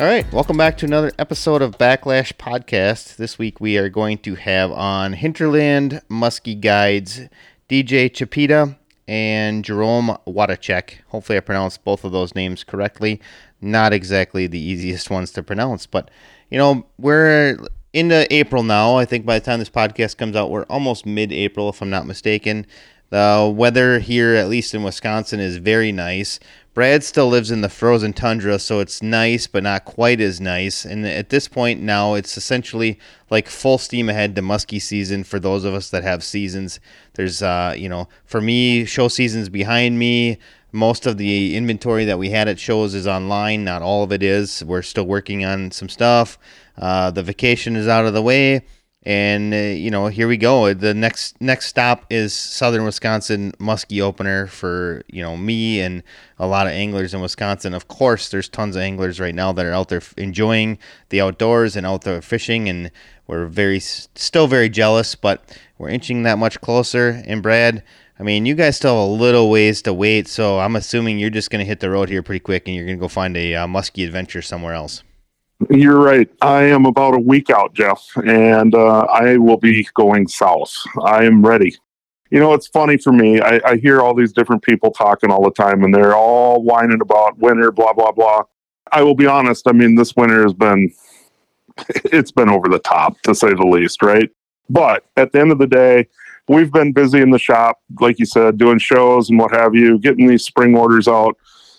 All right, welcome back to another episode of Backlash Podcast. This week we are going to have on Hinterland Musky Guides DJ Chapita and Jerome Wadachek. Hopefully, I pronounced both of those names correctly. Not exactly the easiest ones to pronounce, but you know, we're into April now. I think by the time this podcast comes out, we're almost mid April, if I'm not mistaken. The weather here, at least in Wisconsin, is very nice. Brad still lives in the frozen tundra, so it's nice, but not quite as nice. And at this point now, it's essentially like full steam ahead to muskie season for those of us that have seasons. There's, uh, you know, for me, show season's behind me. Most of the inventory that we had at shows is online. Not all of it is. We're still working on some stuff. Uh, the vacation is out of the way and uh, you know here we go. The next next stop is southern wisconsin muskie opener for you know me and a lot of anglers in wisconsin. Of course there's tons of anglers right now that are out there enjoying the outdoors and out there fishing. And we're very still very jealous but we're inching that much closer. And brad i mean you guys still have a little ways to wait. So i'm assuming you're just going to hit the road here pretty quick and you're going to go find a uh, muskie adventure somewhere else you're right. I am about a week out, Jeff, and uh, I will be going south. I am ready. You know, it's funny for me. I, I hear all these different people talking all the time, and they're all whining about winter, blah blah blah. I will be honest. I mean, this winter has been it's been over the top to say the least, right? But at the end of the day, we've been busy in the shop, like you said, doing shows and what have you, getting these spring orders out.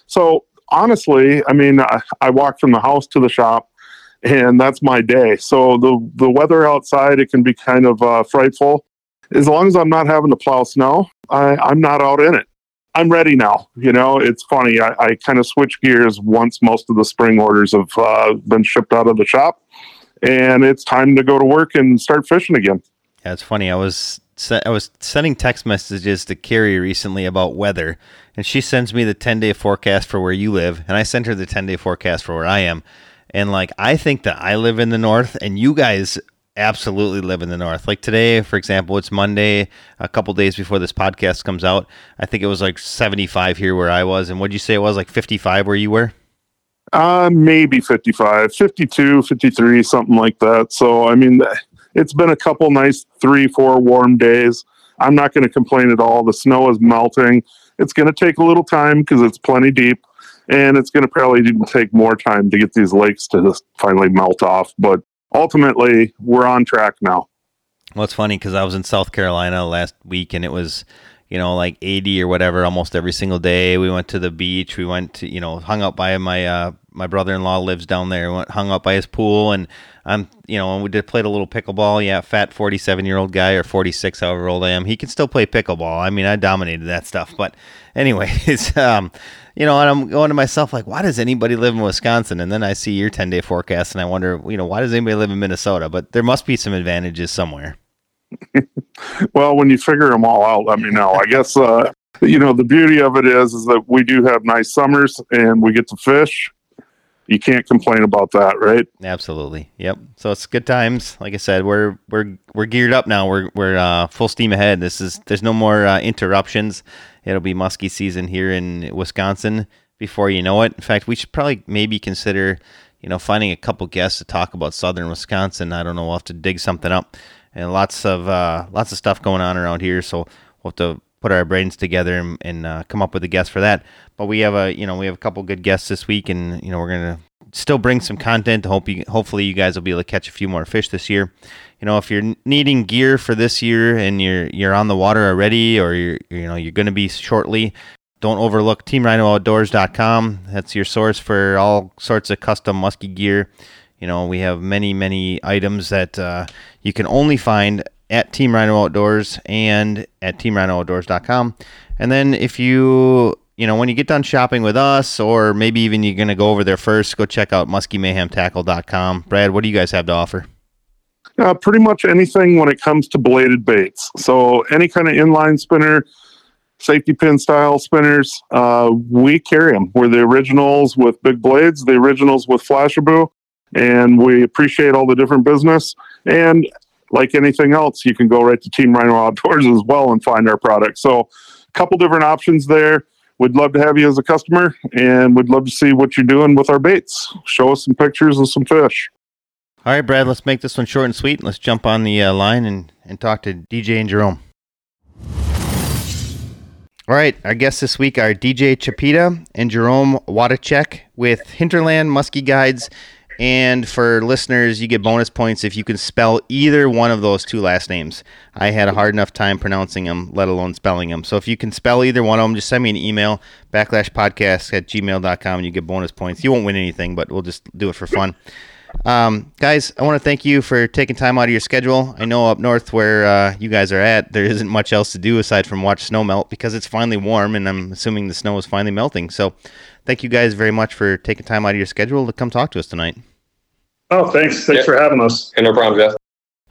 So honestly, I mean, I, I walk from the house to the shop and that's my day. So the the weather outside it can be kind of uh, frightful. As long as I'm not having to plow snow, I, I'm not out in it. I'm ready now. You know, it's funny. I, I kind of switch gears once most of the spring orders have uh, been shipped out of the shop, and it's time to go to work and start fishing again. Yeah, it's funny. I was I was sending text messages to Carrie recently about weather, and she sends me the 10 day forecast for where you live, and I sent her the 10 day forecast for where I am. And like I think that I live in the north and you guys absolutely live in the north. Like today, for example, it's Monday, a couple days before this podcast comes out. I think it was like 75 here where I was. And what'd you say it was like 55 where you were? Uh, maybe 55, 52, 53, something like that. So, I mean, it's been a couple nice three, four warm days. I'm not going to complain at all. The snow is melting. It's going to take a little time because it's plenty deep and it's going to probably take more time to get these lakes to just finally melt off. But ultimately, we're on track now. Well, it's funny because I was in South Carolina last week, and it was you know, like 80 or whatever almost every single day. We went to the beach. We went to, you know, hung out by my uh, my brother-in-law lives down there. Went hung out by his pool, and I'm, you know, and we did played a little pickleball. Yeah, fat 47 year old guy or 46, however old I am, he can still play pickleball. I mean, I dominated that stuff. But anyways, um, you know, and I'm going to myself like, why does anybody live in Wisconsin? And then I see your 10 day forecast, and I wonder, you know, why does anybody live in Minnesota? But there must be some advantages somewhere. well, when you figure them all out, let me know. I guess uh, you know the beauty of it is is that we do have nice summers and we get to fish. You can't complain about that, right? Absolutely. Yep. So it's good times. Like I said, we're we're we're geared up now. We're we're uh, full steam ahead. This is there's no more uh, interruptions. It'll be muskie season here in Wisconsin before you know it. In fact, we should probably maybe consider you know finding a couple guests to talk about southern Wisconsin. I don't know. We'll have to dig something up and lots of uh, lots of stuff going on around here. So we'll have to put our brains together and, and uh, come up with a guest for that. But we have a you know we have a couple good guests this week, and you know we're gonna still bring some content. Hope you, hopefully you guys will be able to catch a few more fish this year. You know, if you're needing gear for this year and you're you're on the water already, or you're you know you're to be shortly, don't overlook TeamRhinoOutdoors.com. That's your source for all sorts of custom muskie gear. You know, we have many, many items that uh, you can only find at Team Rhino Outdoors and at TeamRhinoOutdoors.com. And then if you, you know, when you get done shopping with us, or maybe even you're going to go over there first, go check out MuskyMayhemTackle.com. Brad, what do you guys have to offer? Uh, pretty much anything when it comes to bladed baits. So any kind of inline spinner, safety pin style spinners, uh, we carry them. We're the originals with big blades, the originals with Flashabou, and we appreciate all the different business. And like anything else, you can go right to Team Rhino Outdoors as well and find our product. So, a couple different options there. we'd love to have you as a customer and we'd love to see what you're doing with our baits. Show us some pictures of some fish. All right, Brad, let's make this one short and sweet. Let's jump on the uh, line and, and talk to DJ and Jerome. All right, our guests this week are DJ Chapita and Jerome Wadachek with Hinterland Musky Guides. And for listeners, you get bonus points if you can spell either one of those two last names. I had a hard enough time pronouncing them, let alone spelling them. So if you can spell either one of them, just send me an email, backlashpodcast at gmail.com, and you get bonus points. You won't win anything, but we'll just do it for fun. Um, guys, I want to thank you for taking time out of your schedule. I know up north where uh, you guys are at, there isn't much else to do aside from watch snow melt because it's finally warm, and I'm assuming the snow is finally melting. So, thank you guys very much for taking time out of your schedule to come talk to us tonight. Oh, thanks. Thanks for having us. no problem, Jeff.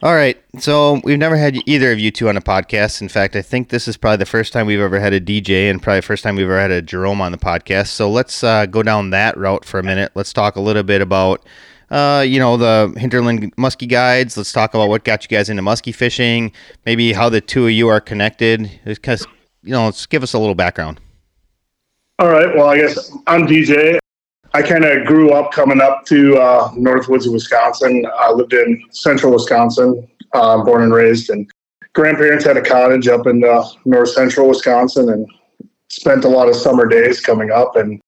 All right. So we've never had either of you two on a podcast. In fact, I think this is probably the first time we've ever had a DJ and probably the first time we've ever had a Jerome on the podcast. So let's uh, go down that route for a minute. Let's talk a little bit about uh, you know, the Hinterland Musky Guides. Let's talk about what got you guys into muskie fishing, maybe how the two of you are connected. Because, you know, let's give us a little background. All right. Well, I guess I'm DJ. I kind of grew up coming up to uh, Northwoods of Wisconsin. I lived in central Wisconsin, uh, born and raised, and grandparents had a cottage up in uh, north central Wisconsin and spent a lot of summer days coming up. And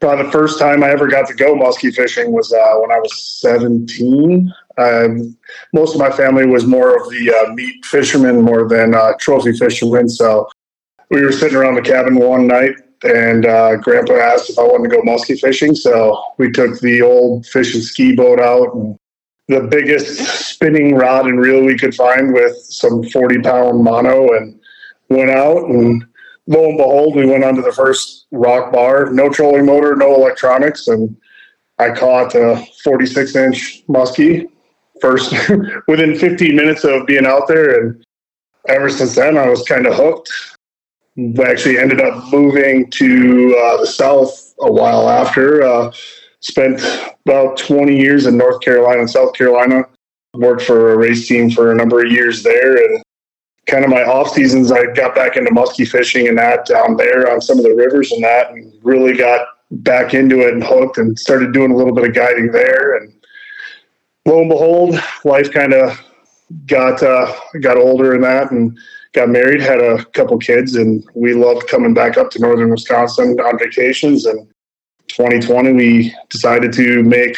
probably the first time I ever got to go muskie fishing was uh, when I was 17. Um, most of my family was more of the uh, meat fishermen more than uh, trophy fishermen. So we were sitting around the cabin one night and uh, grandpa asked if I wanted to go muskie fishing. So we took the old fish and ski boat out and the biggest spinning rod and reel we could find with some 40 pound mono and went out and lo and behold, we went onto the first rock bar, no trolling motor, no electronics, and I caught a 46 inch muskie first within 15 minutes of being out there. And ever since then, I was kind of hooked. Actually ended up moving to uh, the south a while after. Uh, spent about 20 years in North Carolina and South Carolina. Worked for a race team for a number of years there, and kind of my off seasons, I got back into muskie fishing and that down there on some of the rivers and that, and really got back into it and hooked and started doing a little bit of guiding there. And lo and behold, life kind of got uh, got older and that, and got married, had a couple kids, and we loved coming back up to northern Wisconsin on vacations. And 2020, we decided to make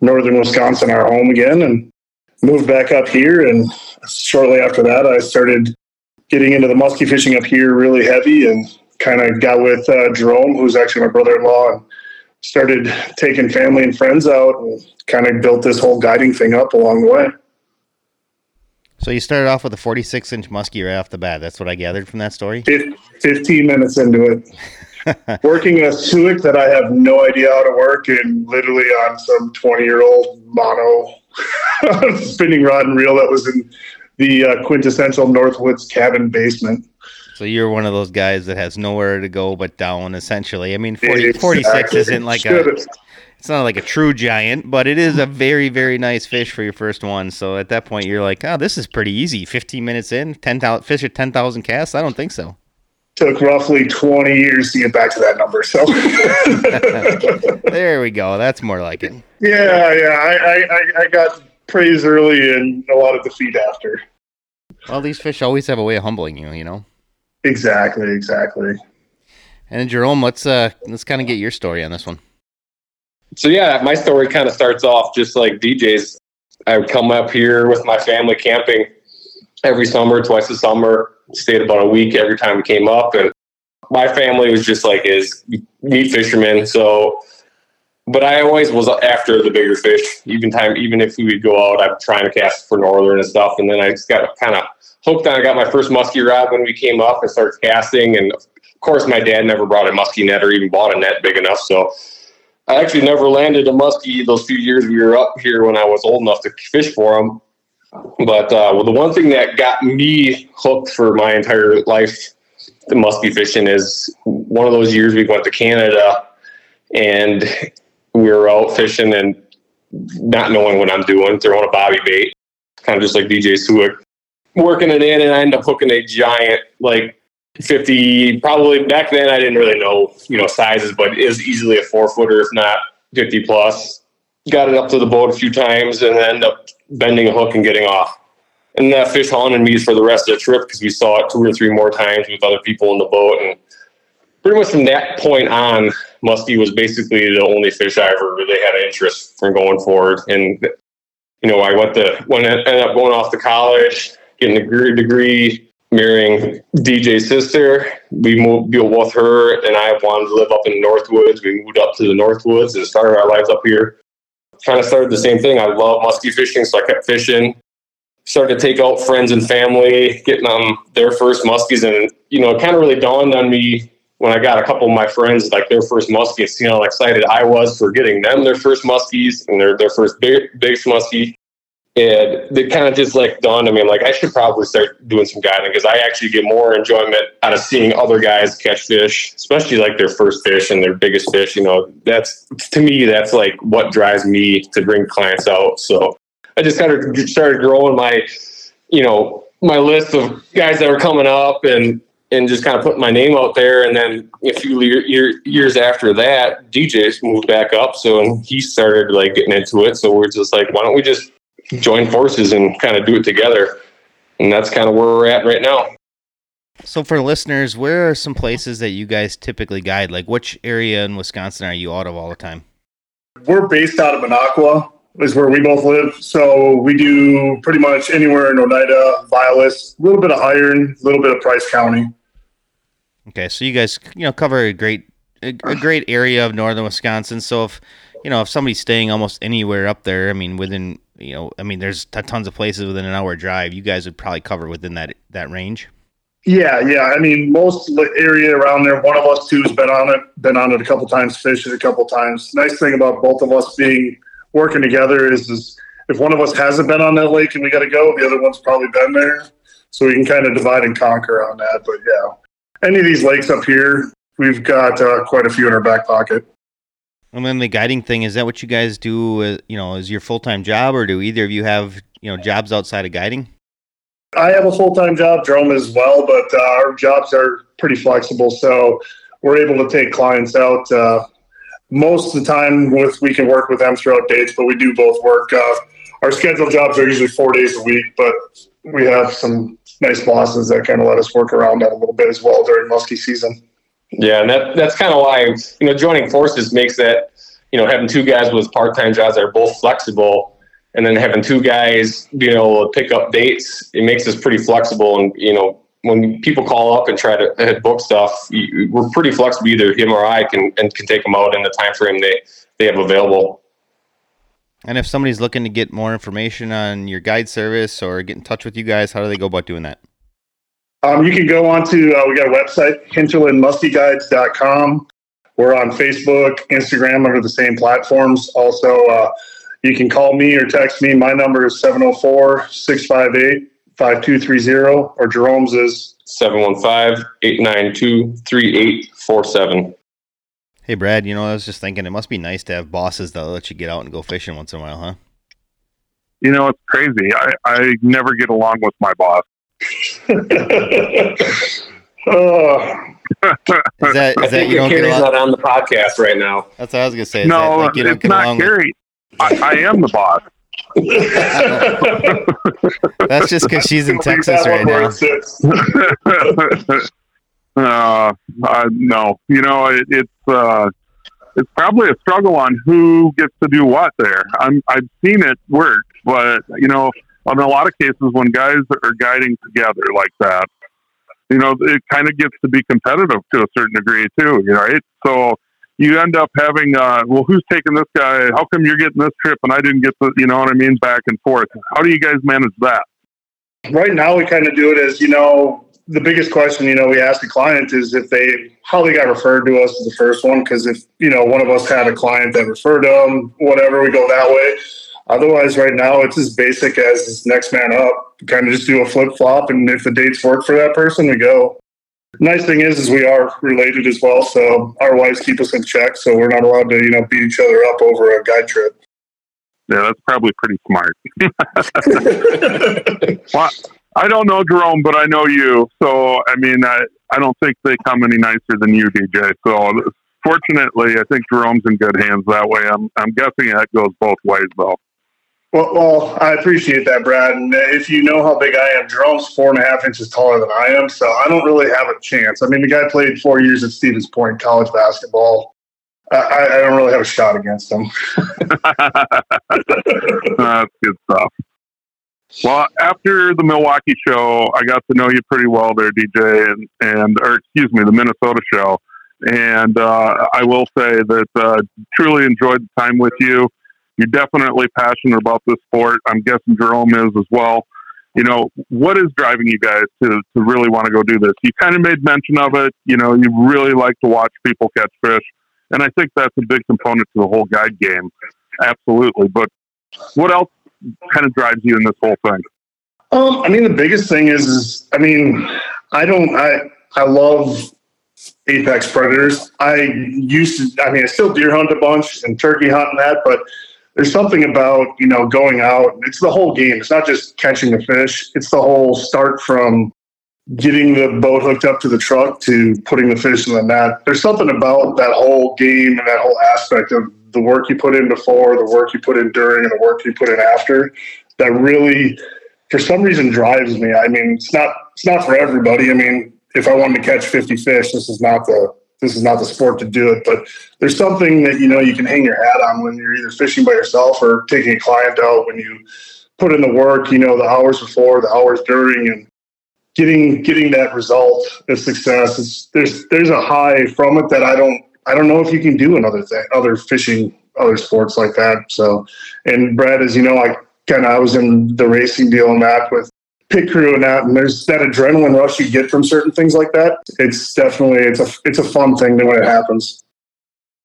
northern Wisconsin our home again, and moved back up here. And shortly after that, I started getting into the muskie fishing up here really heavy and kind of got with uh, Jerome, who's actually my brother in law, and started taking family and friends out and kind of built this whole guiding thing up along the way. So you started off with a 46 inch muskie right off the bat. That's what I gathered from that story. 15 minutes into it. Working a Suick that I have no idea how to work and literally on some 20 year old mono spinning rod and reel that was in the uh, quintessential Northwoods cabin basement. So you're one of those guys that has nowhere to go but down, essentially. I mean, 40, exactly. 46 isn't like a, it's not like a true giant, but it is a very, very nice fish for your first one. So at that point, you're like, oh, this is pretty easy. 15 minutes in, 10,000 fish at 10,000 casts. I don't think so. Took roughly 20 years to get back to that number. So there we go. That's more like it. Yeah, yeah. I, I, I got praise early and a lot of defeat after. Well, these fish always have a way of humbling you, you know. Exactly, exactly. And Jerome, let's uh let's kind of get your story on this one. So yeah, my story kind of starts off just like DJ's. I would come up here with my family camping every summer, twice a summer. Stayed about a week every time we came up, and my family was just like is meat fishermen. So but I always was after the bigger fish. Even time, even if we would go out, I'm trying to cast for northern and stuff. And then I just got kind of hooked on. I got my first muskie rod when we came up and started casting. And of course, my dad never brought a muskie net or even bought a net big enough. So I actually never landed a muskie those few years we were up here when I was old enough to fish for them. But uh, well, the one thing that got me hooked for my entire life, the muskie fishing, is one of those years we went to Canada and we were out fishing and not knowing what I'm doing, throwing a Bobbie bait, kind of just like DJ Suick, working it in, and I end up hooking a giant, like 50, probably back then I didn't really know, you know, sizes, but it was easily a four footer, if not 50 plus. Got it up to the boat a few times and then ended up bending a hook and getting off. And that fish haunted me for the rest of the trip because we saw it two or three more times with other people in the boat. And pretty much from that point on, muskie was basically the only fish I ever really had an interest from going forward. And you know, I went to when I ended up going off to college, getting a degree marrying DJ's sister. We moved with her, and I wanted to live up in the Northwoods. We moved up to the Northwoods and started our lives up here. Kind of started the same thing. I love muskie fishing, so I kept fishing. Started to take out friends and family, getting them their first muskies, and you know, it kind of really dawned on me when I got a couple of my friends like their first muskies, seeing how excited I was for getting them their first muskies and their their first big big muskie. And it kind of just like dawned on me, I'm like I should probably start doing some guiding because I actually get more enjoyment out of seeing other guys catch fish, especially like their first fish and their biggest fish. You know, that's to me, that's like what drives me to bring clients out. So I just kind of started growing my, you know, my list of guys that were coming up and and just kind of putting my name out there. And then a few year, years after that, DJs moved back up. So he started like getting into it. So we're just like, why don't we just join forces and kind of do it together? And that's kind of where we're at right now. So for listeners, where are some places that you guys typically guide? Like which area in Wisconsin are you out of all the time? We're based out of Minocqua is where we both live. So we do pretty much anywhere in Oneida, Vilas, a little bit of Iron, a little bit of Price County. Okay, so you guys, you know, cover a great a, a, great area of northern Wisconsin. So if you know if somebody's staying almost anywhere up there, I mean, within you know, I mean, there's t- tons of places within an hour drive. You guys would probably cover within that that range. Yeah, yeah. I mean, most of the area around there. One of us two has been on it, been on it a couple times, fished it a couple times. Nice thing about both of us being working together is, is if one of us hasn't been on that lake and we got to go, the other one's probably been there, so we can kind of divide and conquer on that. But yeah, any of these lakes up here, we've got uh, quite a few in our back pocket. And then the guiding thing is that what you guys do? Uh, you know, is your full time job, or do either of you have you know jobs outside of guiding? I have a full time job, Jerome as well, but uh, our jobs are pretty flexible, so we're able to take clients out. Uh, most of the time, with we can work with them throughout dates, but we do both work. Uh, our scheduled jobs are usually four days a week, but we have some nice bosses that kind of let us work around that a little bit as well during muskie season. Yeah, and that that's kind of why you know joining forces makes that you know having two guys with part time jobs that are both flexible, and then having two guys being able to pick up dates, it makes us pretty flexible. And you know when people call up and try to uh, book stuff, we're pretty flexible. Either him or I can and can take them out in the time frame they they have available. And if somebody's looking to get more information on your guide service or get in touch with you guys, how do they go about doing that? Um, you can go on to, uh, we got a website, hinterlandmuskieguides.com. We're on Facebook, Instagram under the same platforms. Also, uh, you can call me or text me. My number is 704 658 5230, or Jerome's is 715 892 3847. Hey, Brad, you know, I was just thinking it must be nice to have bosses that let you get out and go fishing once in a while, huh? You know, it's crazy. I, I never get along with my boss. Oh. is that, is that you don't get along? not on the podcast right now. That's what I was gonna say. Is no, like it's not Gary. With... I, I am the boss. That's just because she's in Texas right now. Uh, uh, no, you know it, it's uh, it's probably a struggle on who gets to do what there. I'm I've seen it work, but you know, in a lot of cases when guys are guiding together like that, you know, it kind of gets to be competitive to a certain degree too. Right? So you end up having, uh, well, who's taking this guy? How come you're getting this trip and I didn't get the, you know what I mean, back and forth? How do you guys manage that? Right now, we kind of do it as you know the biggest question, you know, we ask the client is if they how they got referred to us is the first one because if you know one of us had a client that referred them, whatever, we go that way. Otherwise, right now it's as basic as next man up. Kind of just do a flip flop, and if the dates work for that person, we go. Nice thing is, is we are related as well, so our wives keep us in check, so we're not allowed to, you know, beat each other up over a guide trip. Yeah, that's probably pretty smart. well, I don't know Jerome, but I know you. So I mean, I I don't think they come any nicer than you, DJ. So fortunately, I think Jerome's in good hands that way. I'm I'm guessing that goes both ways though. Well, well, I appreciate that, Brad. And if you know how big I am, Jerome's four and a half inches taller than I am, so I don't really have a chance. I mean, the guy played four years at Stevens Point college basketball. I, I don't really have a shot against him. That's good stuff. Well, after the Milwaukee show, I got to know you pretty well there, DJ, and and or excuse me, the Minnesota show, and uh, I will say that uh, truly enjoyed the time with you. You're definitely passionate about this sport. I'm guessing Jerome is as well. You know, what is driving you guys to, to really want to go do this? You kind of made mention of it. You know, you really like to watch people catch fish. And I think that's a big component to the whole guide game. Absolutely. But what else kind of drives you in this whole thing? Um, I mean, the biggest thing is, is I mean, I don't, I, I love apex predators. I used to, I mean, I still deer hunt a bunch and turkey hunt and that, but there's something about, you know, going out. It's the whole game. It's not just catching the fish. It's the whole start from getting the boat hooked up to the truck to putting the fish in the net. There's something about that whole game and that whole aspect of the work you put in before, the work you put in during, and the work you put in after that really, for some reason, drives me. I mean, it's not it's not for everybody. I mean, if I wanted to catch 50 fish, this is not the this is not the sport to do it. But there's something that you know you can hang your hat on when you're either fishing by yourself or taking a client out when you put in the work. You know, the hours before, the hours during, and getting getting that result of success. It's, there's there's a high from it that I don't I don't know if you can do in other th- other fishing other sports like that. So, and Brad, as you know, I kind of I was in the racing deal and that with pit crew and that, and there's that adrenaline rush you get from certain things like that. It's definitely it's a it's a fun thing when it happens.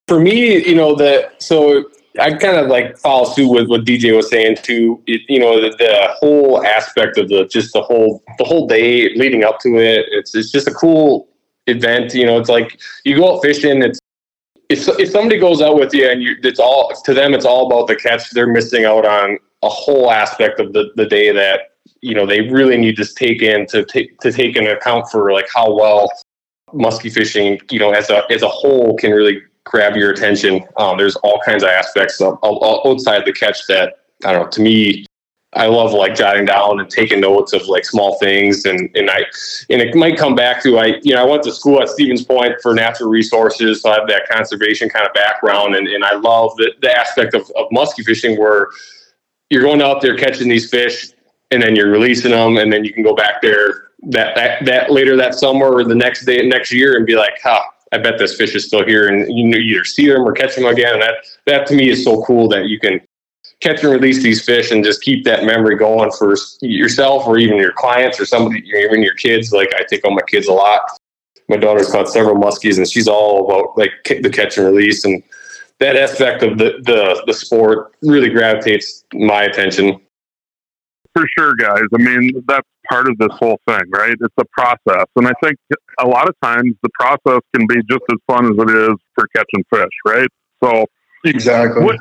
For me, you know, the so I kind of like follow suit with what DJ was saying too. It, you know, the, the, whole aspect of the just the whole the whole day leading up to it. It's it's just a cool event. You know, it's like you go out fishing. It's if if somebody goes out with you and you, it's all to them, it's all about the catch. They're missing out on a whole aspect of the the day that you know they really need to take in to take to take into account for like how well musky fishing, you know, as a as a whole can really grab your attention. Um, there's all kinds of aspects of, outside the catch that I don't know. To me, I love like jotting down and taking notes of like small things, and and I and it might come back to I you know I went to school at Stevens Point for natural resources, so I have that conservation kind of background, and, and I love the, the aspect of, of musky fishing where you're going out there catching these fish, and then you're releasing them, and then you can go back there that that, that later that summer or the next day next year and be like, huh, I bet this fish is still here, and you either see them or catch them again. And that that to me is so cool that you can catch and release these fish and just keep that memory going for yourself or even your clients or somebody, even your kids. Like I take on my kids a lot. My daughter's caught several muskies, and she's all about like the catch and release, and that aspect of the the, the sport really gravitates my attention for sure, guys. I mean, that's part of this whole thing, right? It's a process. And I think a lot of times the process can be just as fun as it is for catching fish, right? So, exactly. What,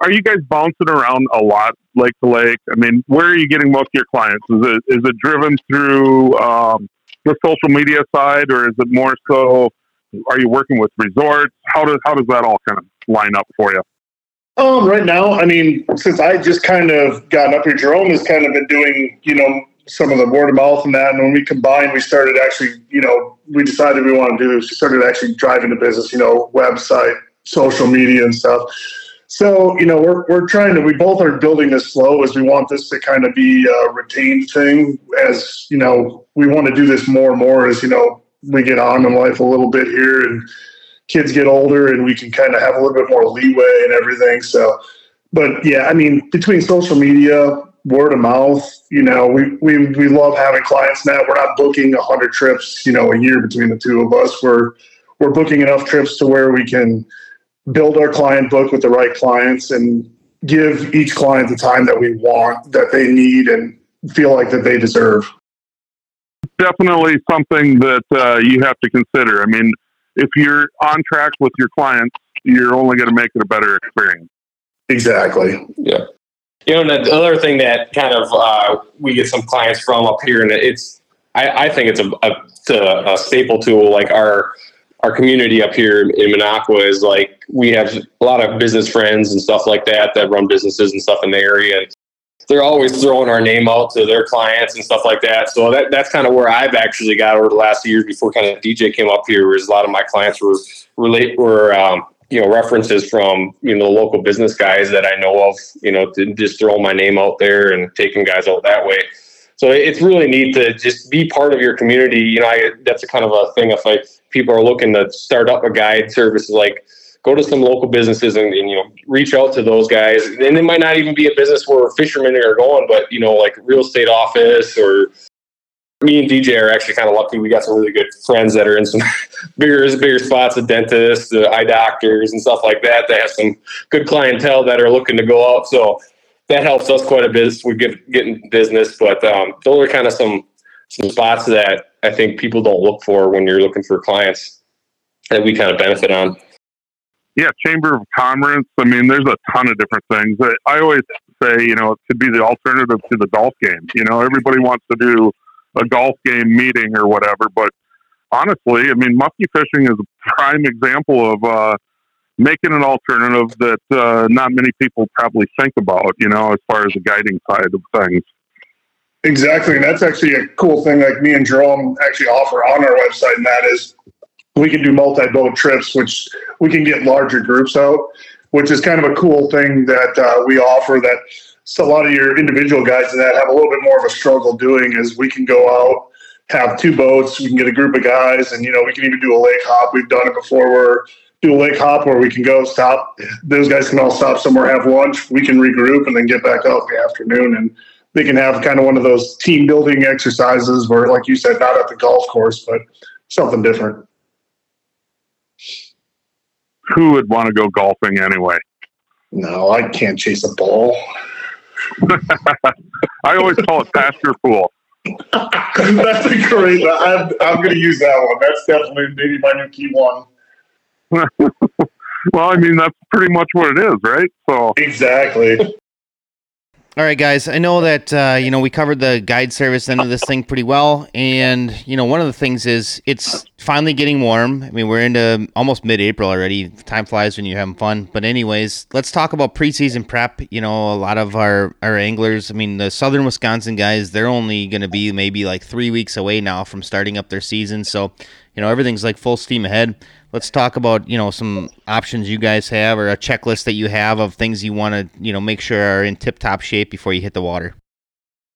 are you guys bouncing around a lot, lake to lake? I mean, where are you getting most of your clients? Is it is it driven through um, the social media side, or is it more so? Are you working with resorts? How does how does that all kind of line up for you? Um, right now, I mean, since I just kind of gotten up here, Jerome has kind of been doing, you know, some of the word of mouth and that. And when we combined, we started actually, you know, we decided we want to do this. We started actually driving the business, you know, website, social media and stuff. So, you know, we're, we're trying to, we both are building this slow as we want this to kind of be a retained thing as, you know, we want to do this more and more as, you know, we get on in life a little bit here and, kids get older and we can kind of have a little bit more leeway and everything. So, but yeah, I mean, between social media, word of mouth, you know, we, we, we love having clients now. We're not booking a hundred trips, you know, a year between the two of us. We're, we're booking enough trips to where we can build our client book with the right clients and give each client the time that we want, that they need and feel like that they deserve. Definitely something that uh, you have to consider. I mean, if you're on track with your clients, you're only going to make it a better experience. Exactly. Yeah. You know, the other thing that kind of uh, we get some clients from up here, and it's I, I think it's a, a, a staple tool. Like our our community up here in Minocqua is like we have a lot of business friends and stuff like that that run businesses and stuff in the area. And they're always throwing our name out to their clients and stuff like that. So that, that's kind of where I've actually got over the last years before kind of DJ came up here. Was a lot of my clients were relate were um, you know references from you know local business guys that I know of. You know, to just throw my name out there and taking guys out that way. So it's really neat to just be part of your community. You know, I, that's a kind of a thing. If like people are looking to start up a guide service, like go to some local businesses and, and, you know reach out to those guys. And it might not even be a business where fishermen are going, but you know like real estate office or me and DJ are actually kind of lucky. We got some really good friends that are in some bigger bigger spots, the dentists, the eye doctors, and stuff like that. That have some good clientele that are looking to go out. So that helps us quite a bit. We get getting business, but um, those are kind of some some spots that I think people don't look for when you're looking for clients that we kind of benefit on. Yeah, Chamber of Commerce. I mean, there's a ton of different things. I always say, you know, it could be the alternative to the golf game. You know, everybody wants to do a golf game meeting or whatever, but honestly, I mean, muskie fishing is a prime example of uh, making an alternative that uh, not many people probably think about, you know, as far as the guiding side of things. Exactly. And that's actually a cool thing like me and Jerome actually offer on our website. And that is we can do multi boat trips, which we can get larger groups out, which is kind of a cool thing that uh, we offer that a lot of your individual guides that have a little bit more of a struggle doing is we can go out, have two boats, we can get a group of guys, and you know we can even do a lake hop. We've done it before We're do a lake hop where we can go stop. Those guys can all stop somewhere, have lunch. We can regroup and then get back out in the afternoon. And they can have kind of one of those team building exercises where, like you said, not at the golf course, but something different. Who would want to go golfing anyway? No, I can't chase a ball. I always call it pasture pool. That's a great. I'm, I'm going to use that one. That's definitely maybe my new key one. well, I mean, that's pretty much what it is, right? So exactly. All right, guys. I know that uh, you know we covered the guide service end of this thing pretty well, and you know one of the things is it's finally getting warm. I mean, we're into almost mid-April already. Time flies when you're having fun. But anyways, let's talk about preseason prep. You know, a lot of our our anglers. I mean, the Southern Wisconsin guys, they're only going to be maybe like three weeks away now from starting up their season. So, you know, everything's like full steam ahead let's talk about you know some options you guys have or a checklist that you have of things you want to you know make sure are in tip top shape before you hit the water.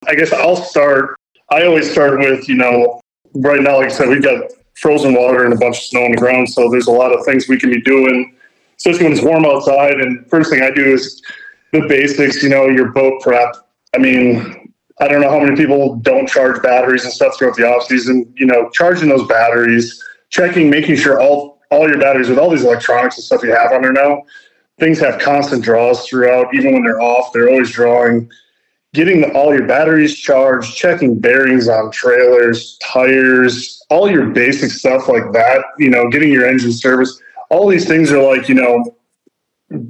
I guess I'll start. I always start with you know right now, like I said, we've got frozen water and a bunch of snow on the ground, so there's a lot of things we can be doing, especially when it's warm outside. And first thing I do is the basics. You know, your boat prep. I mean, I don't know how many people don't charge batteries and stuff throughout the off season. You know, charging those batteries, checking, making sure all all your batteries with all these electronics and stuff you have on there now, things have constant draws throughout. Even when they're off, they're always drawing. Getting the, all your batteries charged, checking bearings on trailers, tires, all your basic stuff like that. You know, getting your engine service. All these things are like you know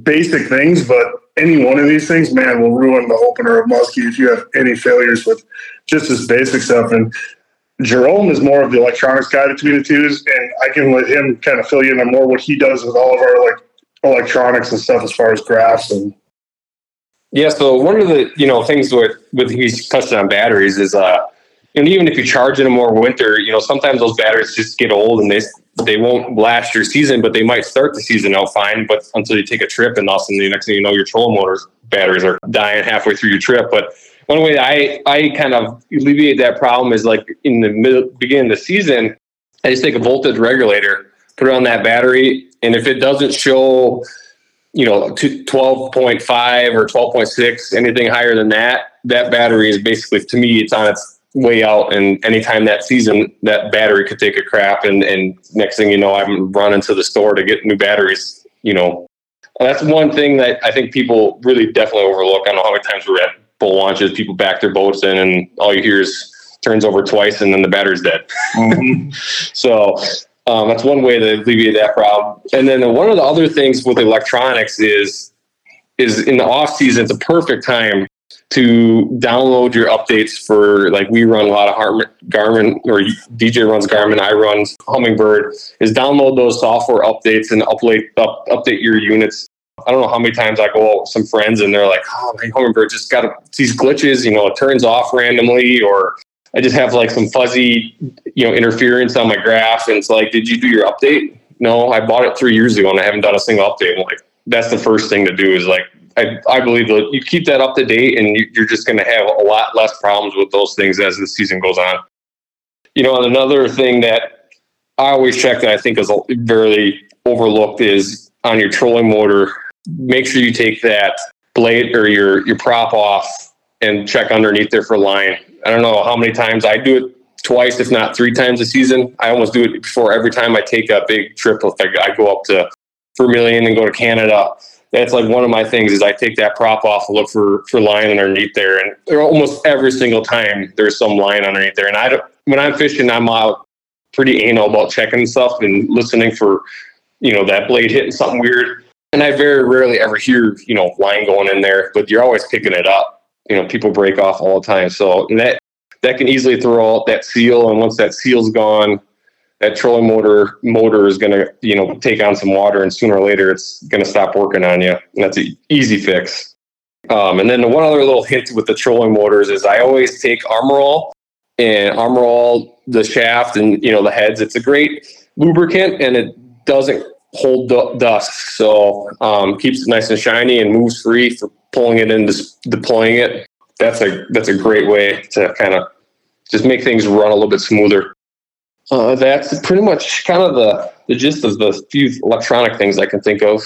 basic things, but any one of these things, man, will ruin the opener of Muskie if you have any failures with just this basic stuff. And Jerome is more of the electronics guy between the twos, and I can let him kind of fill you in on more what he does with all of our like electronics and stuff as far as graphs and. Yeah, so one of the you know things with with he's touched on batteries is uh, and even if you charge in a more winter, you know sometimes those batteries just get old and they they won't last your season, but they might start the season out fine, but until you take a trip and all of a sudden the next thing you know your trolling motors batteries are dying halfway through your trip, but one way I I kind of alleviate that problem is like in the middle, beginning of the season, I just take a voltage regulator, put it on that battery, and if it doesn't show, you know, 12.5 or 12.6, anything higher than that, that battery is basically to me it's on its way out and anytime that season that battery could take a crap and and next thing you know i'm running to the store to get new batteries you know that's one thing that i think people really definitely overlook i don't know how many times we're at boat launches, people back their boats in, and all you hear is turns over twice, and then the battery's dead. Mm-hmm. so um, that's one way to alleviate that problem. And then one of the other things with electronics is is in the off season, it's a perfect time to download your updates for like we run a lot of Garmin or DJ runs Garmin, I run Humminbird. Is download those software updates and update up, update your units. I don't know how many times I go out with some friends and they're like, "Oh, my Humminbird just got these glitches. You know, it turns off randomly, or I just have like some fuzzy, you know, interference on my graph." And it's like, "Did you do your update?" No, I bought it three years ago and I haven't done a single update. I'm like, that's the first thing to do is like I, I believe that you keep that up to date and you, you're just going to have a lot less problems with those things as the season goes on. You know, and another thing that I always check that I think is very overlooked is on your trolling motor, make sure you take that blade or your, your prop off and check underneath there for line. I don't know how many times I do it twice, if not three times a season. I almost do it before every time I take a big trip. Like I go up to Vermilion and go to Canada that's like one of my things is I take that prop off and look for for line underneath there, and almost every single time there's some line underneath there. And I don't, when I'm fishing, I'm out pretty anal about checking stuff and listening for you know that blade hitting something weird. And I very rarely ever hear you know line going in there, but you're always picking it up. You know, people break off all the time, so that that can easily throw out that seal. And once that seal's gone, that trolling motor motor is going to you know take on some water and sooner or later it's going to stop working on you. And that's an easy fix. Um, and then the one other little hint with the trolling motors is i always take armor all and armor all the shaft and you know the heads. It's a great lubricant and it doesn't hold dust. So um, keeps it nice and shiny and moves free for pulling it and deploying it. That's a that's a great way to kind of just make things run a little bit smoother uh, that's pretty much kind of the, the gist of the few electronic things I can think of.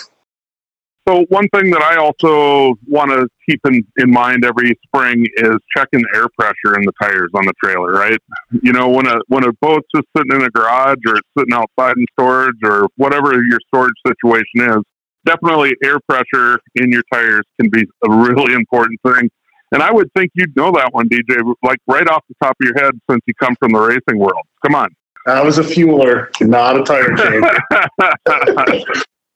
So one thing that I also want to keep in, in mind every spring is checking the air pressure in the tires on the trailer, right? You know, when a when a boat's just sitting in a garage or it's sitting outside in storage or whatever your storage situation is, definitely air pressure in your tires can be a really important thing. And I would think you'd know that one, DJ, like right off the top of your head since you come from the racing world. Come on. I was a fueler, not a tire changer.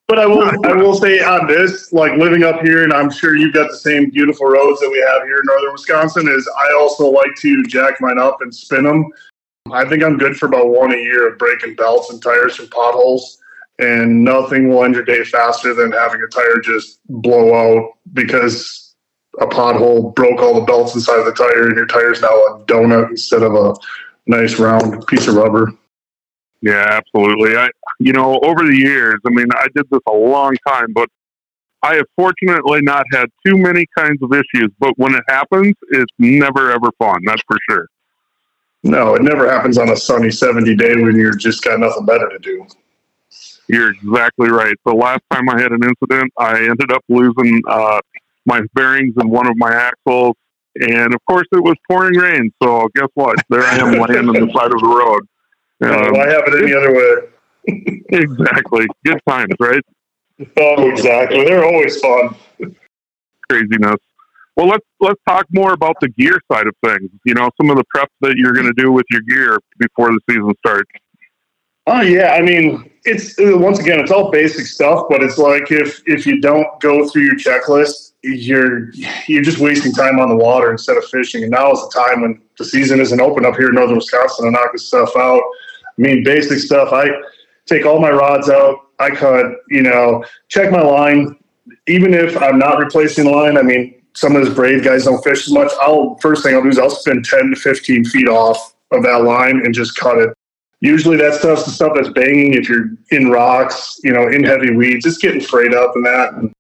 but I will I will say on this, like living up here, and I'm sure you've got the same beautiful roads that we have here in northern Wisconsin. Is I also like to jack mine up and spin them. I think I'm good for about one a year of breaking belts and tires from potholes. And nothing will end your day faster than having a tire just blow out because a pothole broke all the belts inside of the tire, and your tire's now a donut instead of a nice round piece of rubber. Yeah, absolutely. I, you know, over the years, I mean, I did this a long time, but I have fortunately not had too many kinds of issues. But when it happens, it's never ever fun. That's for sure. No, it never happens on a sunny 70 day when you're just got nothing better to do. You're exactly right. The last time I had an incident, I ended up losing uh, my bearings in one of my axles. And of course, it was pouring rain. So guess what? There I am laying on the side of the road. Um, why have it any other way? exactly. Good times, right? Oh, exactly. They're always fun. Craziness. Well, let's let's talk more about the gear side of things. You know, some of the prep that you're going to do with your gear before the season starts. Oh yeah, I mean, it's once again, it's all basic stuff, but it's like if if you don't go through your checklist, you're you're just wasting time on the water instead of fishing. And now is the time when the season isn't open up here in northern Wisconsin to knock this stuff out. I mean, basic stuff. I take all my rods out. I cut, you know, check my line. Even if I'm not replacing the line, I mean, some of those brave guys don't fish as much. I'll first thing I'll do is I'll spend 10 to 15 feet off of that line and just cut it. Usually that stuff's the stuff that's banging if you're in rocks, you know, in heavy weeds. It's getting frayed up and that. And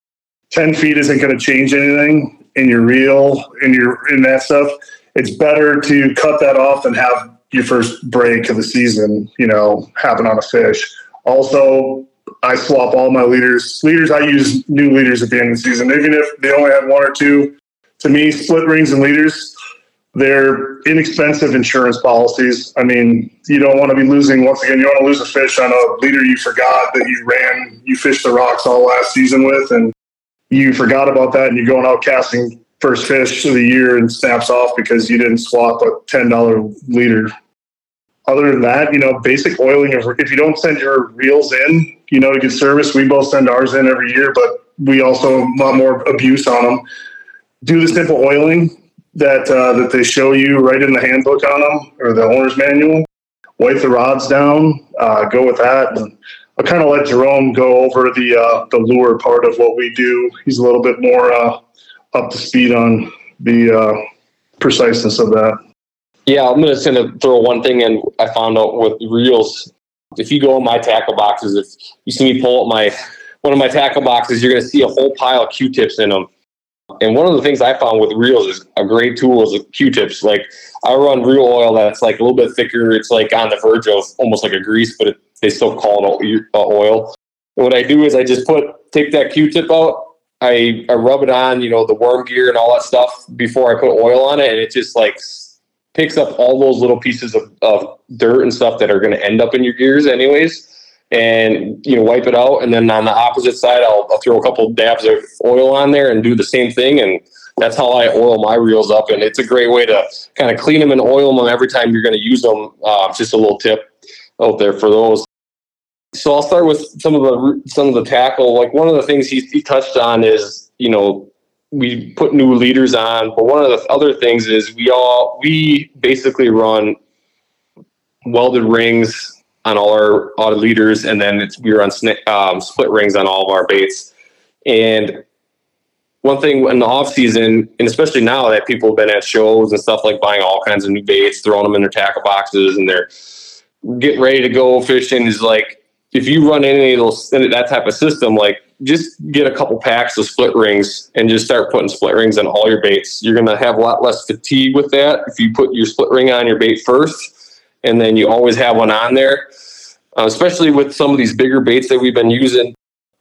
10 feet isn't going to change anything in your reel, in your in that stuff. It's better to cut that off than have your first break of the season, you know, happen on a fish. Also, I swap all my leaders. Leaders, I use new leaders at the end of the season, even if they only have one or two. To me, split rings and leaders, they're inexpensive insurance policies. I mean, you don't want to be losing, once again, you don't want to lose a fish on a leader you forgot that you ran, you fished the rocks all last season with, and you forgot about that and you're going out casting first fish of the year and snaps off because you didn't swap a $10 leader. Other than that, you know, basic oiling, if, if you don't send your reels in, you know, to get service, we both send ours in every year, but we also want more abuse on them. do the simple oiling that uh, that they show you right in the handbook on them or the owner's manual. Wipe the rods down. Uh, go with that. And I'll kind of let Jerome go over the uh, the lure part of what we do. He's a little bit more uh, up to speed on the uh, preciseness of that. Yeah, I'm just gonna throw one thing in. I found out with reels. If you go in my tackle boxes, if you see me pull up my one of my tackle boxes, you're gonna see a whole pile of Q-tips in them. And one of the things I found with reels is a great tool is Q-tips. Like I run reel oil that's like a little bit thicker. It's like on the verge of almost like a grease, but it, they still call it oil. And what I do is I just put take that Q-tip out. I, I rub it on, you know, the worm gear and all that stuff before I put oil on it, and it just like picks up all those little pieces of, of dirt and stuff that are going to end up in your gears anyways and you know wipe it out and then on the opposite side I'll, I'll, throw a couple dabs of oil on there and do the same thing and that's how i oil my reels up and it's a great way to kind of clean them and oil them every time you're going to use them uh, just a little tip out there for those so i'll start with some of the some of the tackle like one of the things he, he touched on is you know we put new leaders on but one of the other things is we all we basically run welded rings on all our auto leaders, and then we were on um, split rings on all of our baits. And one thing in the off season, and especially now that people have been at shows and stuff like buying all kinds of new baits, throwing them in their tackle boxes, and they're getting ready to go fishing, is like if you run any of those that type of system, like just get a couple packs of split rings and just start putting split rings on all your baits. You're gonna have a lot less fatigue with that if you put your split ring on your bait first and then you always have one on there. Uh, especially with some of these bigger baits that we've been using,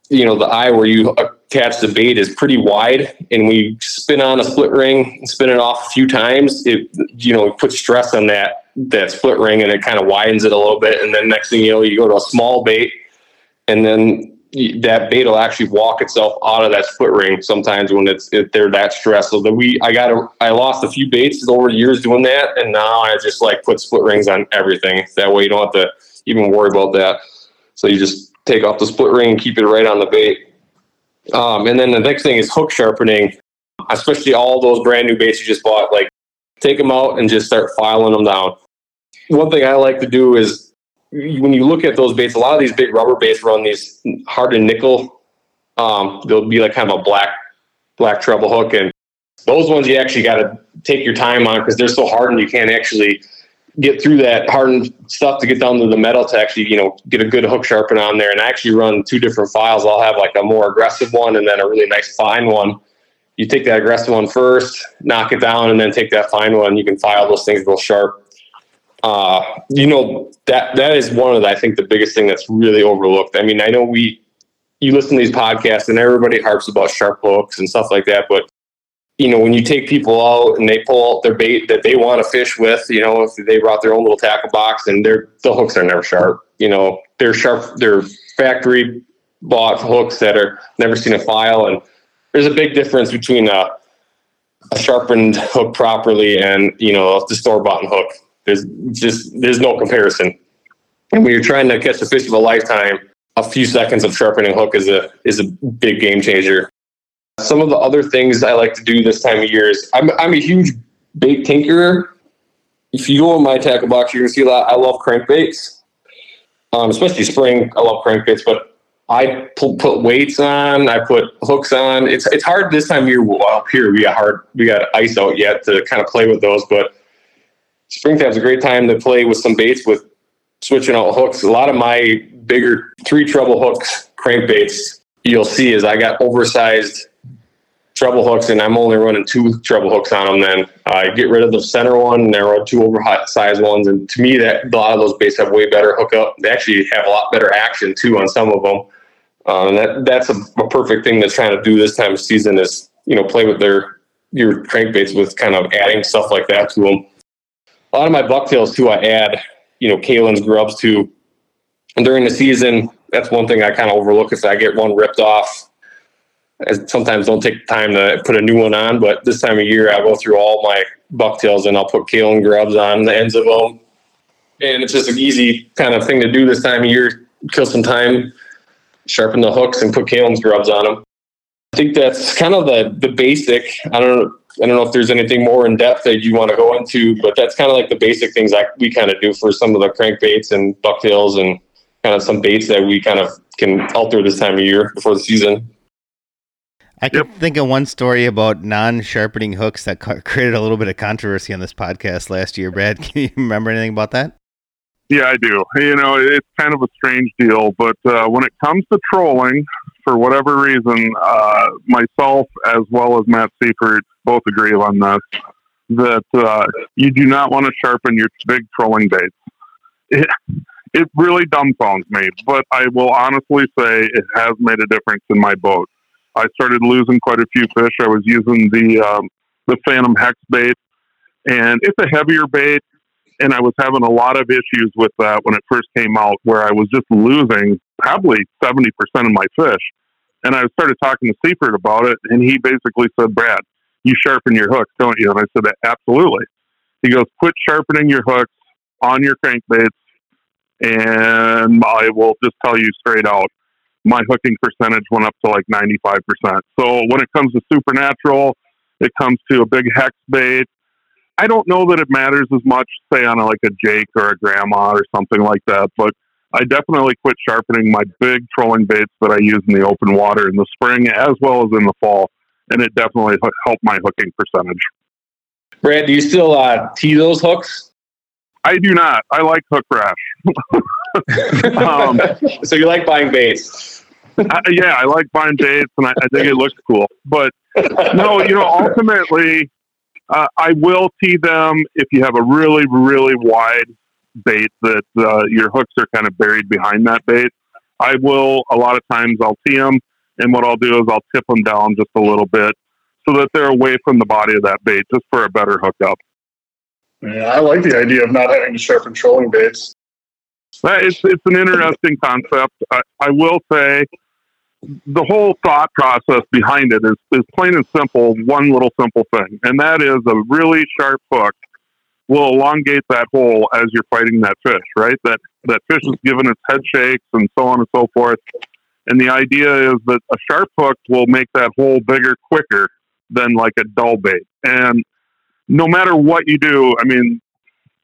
you know, the eye where you attach the bait is pretty wide, and we spin on a split ring, and spin it off a few times. It, you know, puts stress on that that split ring, and it kind of widens it a little bit. And then next thing you know, you go to a small bait, and then that bait will actually walk itself out of that split ring sometimes when it's it, they're that stressed. So that we I got a, I lost a few baits over the years doing that, and now I just like put split rings on everything. That way you don't have to even worry about that. So you just take off the split ring and keep it right on the bait. Um, and then the next thing is hook sharpening, especially all those brand new baits you just bought. Like take them out and just start filing them down. One thing I like to do is when you look at those baits, a lot of these big rubber baits run these hardened nickel. Um, they'll be like kind of a black black treble hook, and those ones you actually got to take your time on because they're so hardened you can't actually get through that hardened stuff to get down to the metal to actually you know get a good hook sharpen on there. And I actually run two different files. I'll have like a more aggressive one and then a really nice fine one. You take that aggressive one first, knock it down, and then take that fine one. You can file those things real sharp uh, you know that that is one of the, I think the biggest thing that's really overlooked. I mean, I know we you listen to these podcasts and everybody harps about sharp hooks and stuff like that, but you know when you take people out and they pull out their bait that they want to fish with, you know, if they brought their own little tackle box and their the hooks are never sharp. You know, they're sharp. They're factory bought hooks that are never seen a file, and there's a big difference between a, a sharpened hook properly and you know the store bought hook there's just there's no comparison. And when you're trying to catch a fish of a lifetime, a few seconds of sharpening hook is a is a big game changer. Some of the other things I like to do this time of year is I'm I'm a huge bait tinkerer. If you go in my tackle box, you're gonna see a lot. I love crankbaits, um, especially spring. I love crankbaits, but I put, weights on. I put hooks on. It's it's hard this time of year. Up here we got hard. We got ice out yet to kind of play with those, but springtime's a great time to play with some baits with switching out hooks. A lot of my bigger three treble hooks crankbaits you'll see is I got oversized treble hooks and I'm only running two treble hooks on them. Then I get rid of the center one and I run two oversized ones. And to me, that a lot of those baits have way better hookup. They actually have a lot better action too on some of them. Um, and that that's a, a perfect thing to trying to do this time of season is you know play with their your crankbaits with kind of adding stuff like that to them a lot of my bucktails too, I add, you know, Kalin's grubs to. And during the season, that's one thing I kind of overlook is I get one ripped off. I sometimes don't take time to put a new one on, but this time of year I go through all my bucktails and I'll put Kalin grubs on the ends of them. And it's just an easy kind of thing to do this time of year. Kill some time, sharpen the hooks, and put Kalin's grubs on them. I think that's kind of the the basic. I don't I don't know if there's anything more in depth that you want to go into, but that's kind of like the basic things that we kind of do for some of the crankbaits and bucktails and kind of some baits that we kind of can alter this time of year before the season. I can yep. think of one story about non-sharpening hooks that created a little bit of controversy on this podcast last year. Brad, can you remember anything about that? Yeah, I do. You know, it's kind of a strange deal, but uh, when it comes to trolling, for whatever reason, uh, myself as well as Matt Seifert both agree on this that uh, you do not want to sharpen your big trolling baits. It, it really dumbfounds me, but I will honestly say it has made a difference in my boat. I started losing quite a few fish. I was using the um, the Phantom Hex bait, and it's a heavier bait, and I was having a lot of issues with that when it first came out, where I was just losing probably seventy percent of my fish. And I started talking to Seifert about it, and he basically said, "Brad, you sharpen your hooks, don't you?" And I said, "Absolutely." He goes, "Quit sharpening your hooks on your crankbaits, and I will just tell you straight out, my hooking percentage went up to like 95%. So when it comes to supernatural, it comes to a big hex bait. I don't know that it matters as much, say on a, like a Jake or a grandma or something like that, but I definitely quit sharpening my big trolling baits that I use in the open water in the spring as well as in the fall, and it definitely helped my hooking percentage. Brad, do you still uh, tee those hooks? I do not. I like hook rash. um, so you like buying baits? I, yeah, I like buying baits, and I, I, think it looks cool. But no, you know, ultimately, uh, I will tee them if you have a really, really wide bait that uh, your hooks are kind of buried behind that bait. I will a lot of times I'll tee them, and what I'll do is I'll tip them down just a little bit so that they're away from the body of that bait, just for a better hookup. Yeah, I like the idea of not having to sharpen trolling baits. It's it's an interesting concept. I, I will say the whole thought process behind it is, is plain and simple. One little simple thing, and that is a really sharp hook will elongate that hole as you're fighting that fish. Right, that that fish is given its head shakes and so on and so forth. And the idea is that a sharp hook will make that hole bigger quicker than like a dull bait. And no matter what you do, I mean,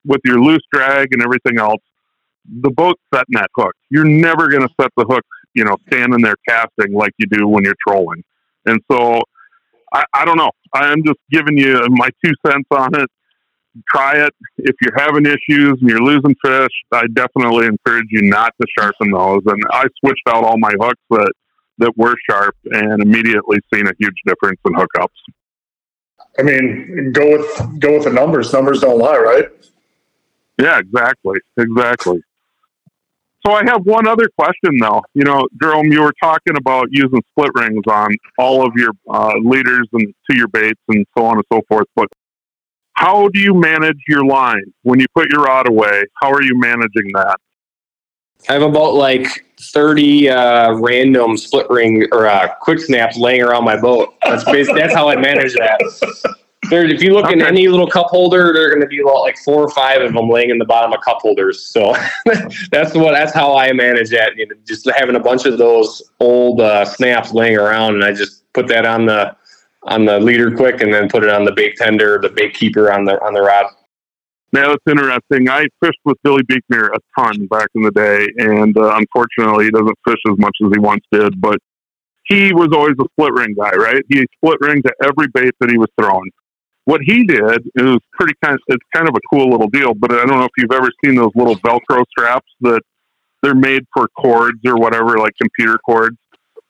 with your loose drag and everything else, the boat's setting that hook. You're never going to set the hook, you know, standing there casting like you do when you're trolling. And so, I, I don't know. I'm just giving you my two cents on it. Try it. If you're having issues and you're losing fish, I definitely encourage you not to sharpen those. And I switched out all my hooks that that were sharp and immediately seen a huge difference in hookups. I mean, go with go with the numbers. Numbers don't lie, right? Yeah, exactly, exactly. So I have one other question, though. You know, Jerome, you were talking about using split rings on all of your uh, leaders and to your baits and so on and so forth. But how do you manage your line when you put your rod away? How are you managing that? I have about like 30 uh, random split ring or uh, quick snaps laying around my boat. That's basically, that's how I manage that. There, if you look okay. in any little cup holder, there are going to be like four or five of them laying in the bottom of cup holders. So that's what that's how I manage that. You know, just having a bunch of those old uh, snaps laying around, and I just put that on the on the leader quick, and then put it on the bait tender, the bait keeper on the on the rod. Now it's interesting. I fished with Billy Beekner a ton back in the day, and uh, unfortunately, he doesn't fish as much as he once did. But he was always a split ring guy, right? He split ring to every bait that he was throwing. What he did is pretty kind. Of, it's kind of a cool little deal. But I don't know if you've ever seen those little Velcro straps that they're made for cords or whatever, like computer cords.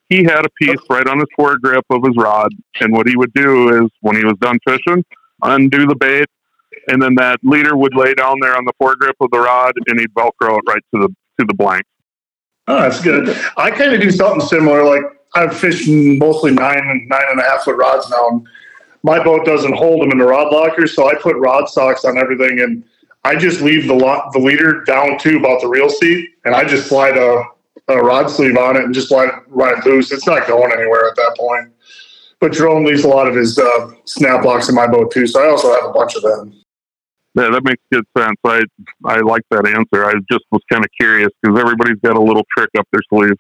He had a piece right on his foregrip of his rod, and what he would do is when he was done fishing, undo the bait, and then that leader would lay down there on the foregrip of the rod, and he'd velcro it right to the to the blank. Oh, that's good. I kind of do something similar. Like I've fished mostly nine and nine and a half foot rods now. And my boat doesn't hold them in the rod locker, so I put rod socks on everything, and I just leave the lo- the leader down to about the reel seat, and I just slide a, a rod sleeve on it and just let it ride loose. It's not going anywhere at that point. But Jerome leaves a lot of his uh, snap locks in my boat too, so I also have a bunch of them. Yeah, that makes good sense. I I like that answer. I just was kind of curious because everybody's got a little trick up their sleeve.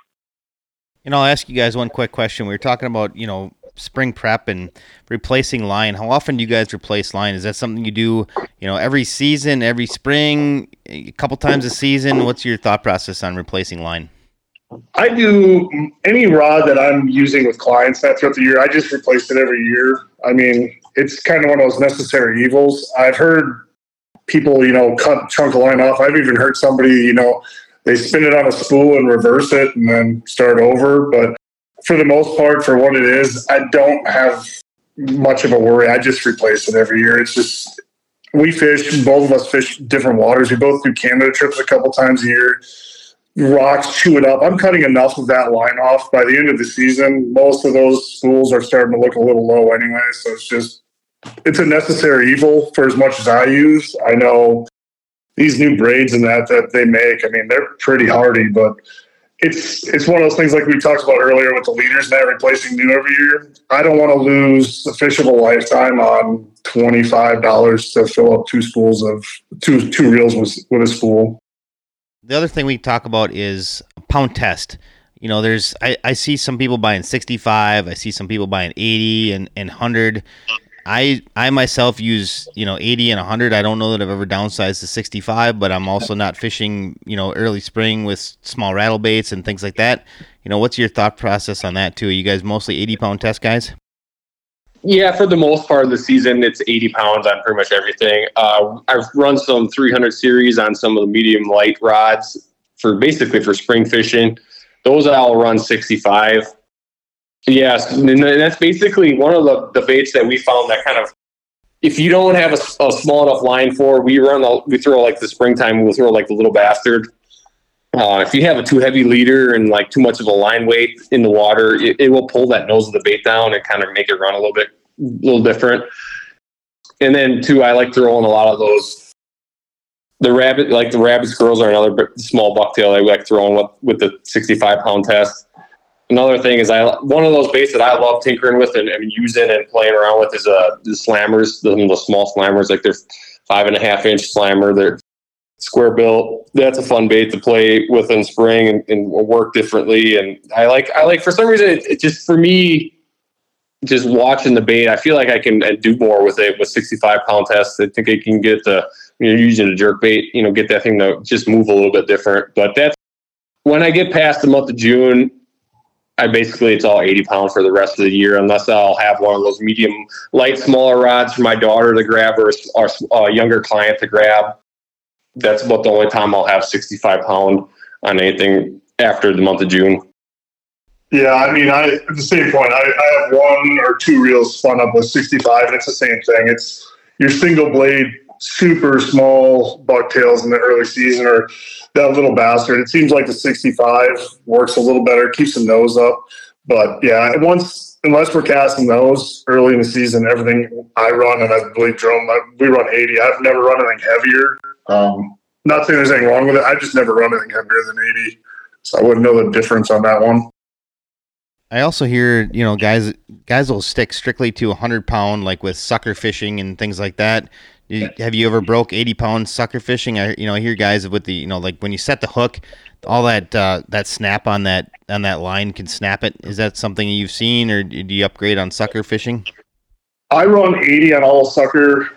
And I'll ask you guys one quick question. We were talking about, you know, spring prep and replacing line. How often do you guys replace line? Is that something you do, you know, every season, every spring, a couple times a season? What's your thought process on replacing line? I do any rod that I'm using with clients that throughout the year. I just replace it every year. I mean, it's kind of one of those necessary evils. I've heard people, you know, cut chunk of line off. I've even heard somebody, you know, they spin it on a spool and reverse it and then start over. But for the most part, for what it is, I don't have much of a worry. I just replace it every year. It's just we fish. Both of us fish different waters. We both do Canada trips a couple times a year. Rocks chew it up. I'm cutting enough of that line off by the end of the season. Most of those spools are starting to look a little low anyway. So it's just it's a necessary evil for as much as I use. I know these new braids and that that they make. I mean, they're pretty hardy, but it's it's one of those things like we talked about earlier with the leaders net replacing new every year. I don't want to lose the fish of a lifetime on twenty five dollars to fill up two spools of two two reels with with a spool. The other thing we talk about is a pound test. You know, there's I, I see some people buying sixty five, I see some people buying eighty and, and hundred. I I myself use you know 80 and 100. I don't know that I've ever downsized to 65, but I'm also not fishing you know early spring with small rattle baits and things like that. You know, what's your thought process on that too? Are you guys mostly 80 pound test guys? Yeah, for the most part of the season, it's 80 pounds on pretty much everything. Uh, I've run some 300 series on some of the medium light rods for basically for spring fishing. Those I'll run 65. Yes, and that's basically one of the, baits that we found that kind of, if you don't have a, a small enough line for, we run, the, we throw like the springtime, we'll throw like the little bastard. Uh, if you have a too heavy leader and like too much of a line weight in the water, it, it will pull that nose of the bait down and kind of make it run a little bit, a little different. And then too, I like throwing a lot of those. The rabbit, like the rabbit squirrels, are another small bucktail I like throwing with, with the 65 pound test another thing is I one of those baits that I love tinkering with and, and using and playing around with is uh the slammers, the, the small slammers, like they're five and a half inch slammer. They're square built. That's a fun bait to play with in spring and, and work differently. And I like I like for some reason it, it just for me. Just watching the bait, I feel like I can uh, do more with it with 65 pound tests. I think I can get the you know using a jerk bait, you know, get that thing to just move a little bit different. But that's when I get past the month of June, I basically it's all 80 pounds for the rest of the year, unless I'll have one of those medium, light, smaller rods for my daughter to grab or, or a uh, younger client to grab. That's about the only time I'll have 65 pound on anything after the month of June. Yeah, I mean, I at the same point, I, I have one or two reels spun up with 65, and it's the same thing. It's your single blade, super small bucktails in the early season, or that little bastard. It seems like the 65 works a little better, keeps the nose up. But yeah, once unless we're casting those early in the season, everything I run and I believe Jerome, we run 80. I've never run anything heavier. Um, not saying there's anything wrong with it. I just never run anything heavier than 80, so I wouldn't know the difference on that one. I also hear you know guys guys will stick strictly to 100 pound like with sucker fishing and things like that. Have you ever broke 80 pound sucker fishing? I you know I hear guys with the you know like when you set the hook, all that uh, that snap on that on that line can snap it. Is that something you've seen, or do you upgrade on sucker fishing? I run 80 on all sucker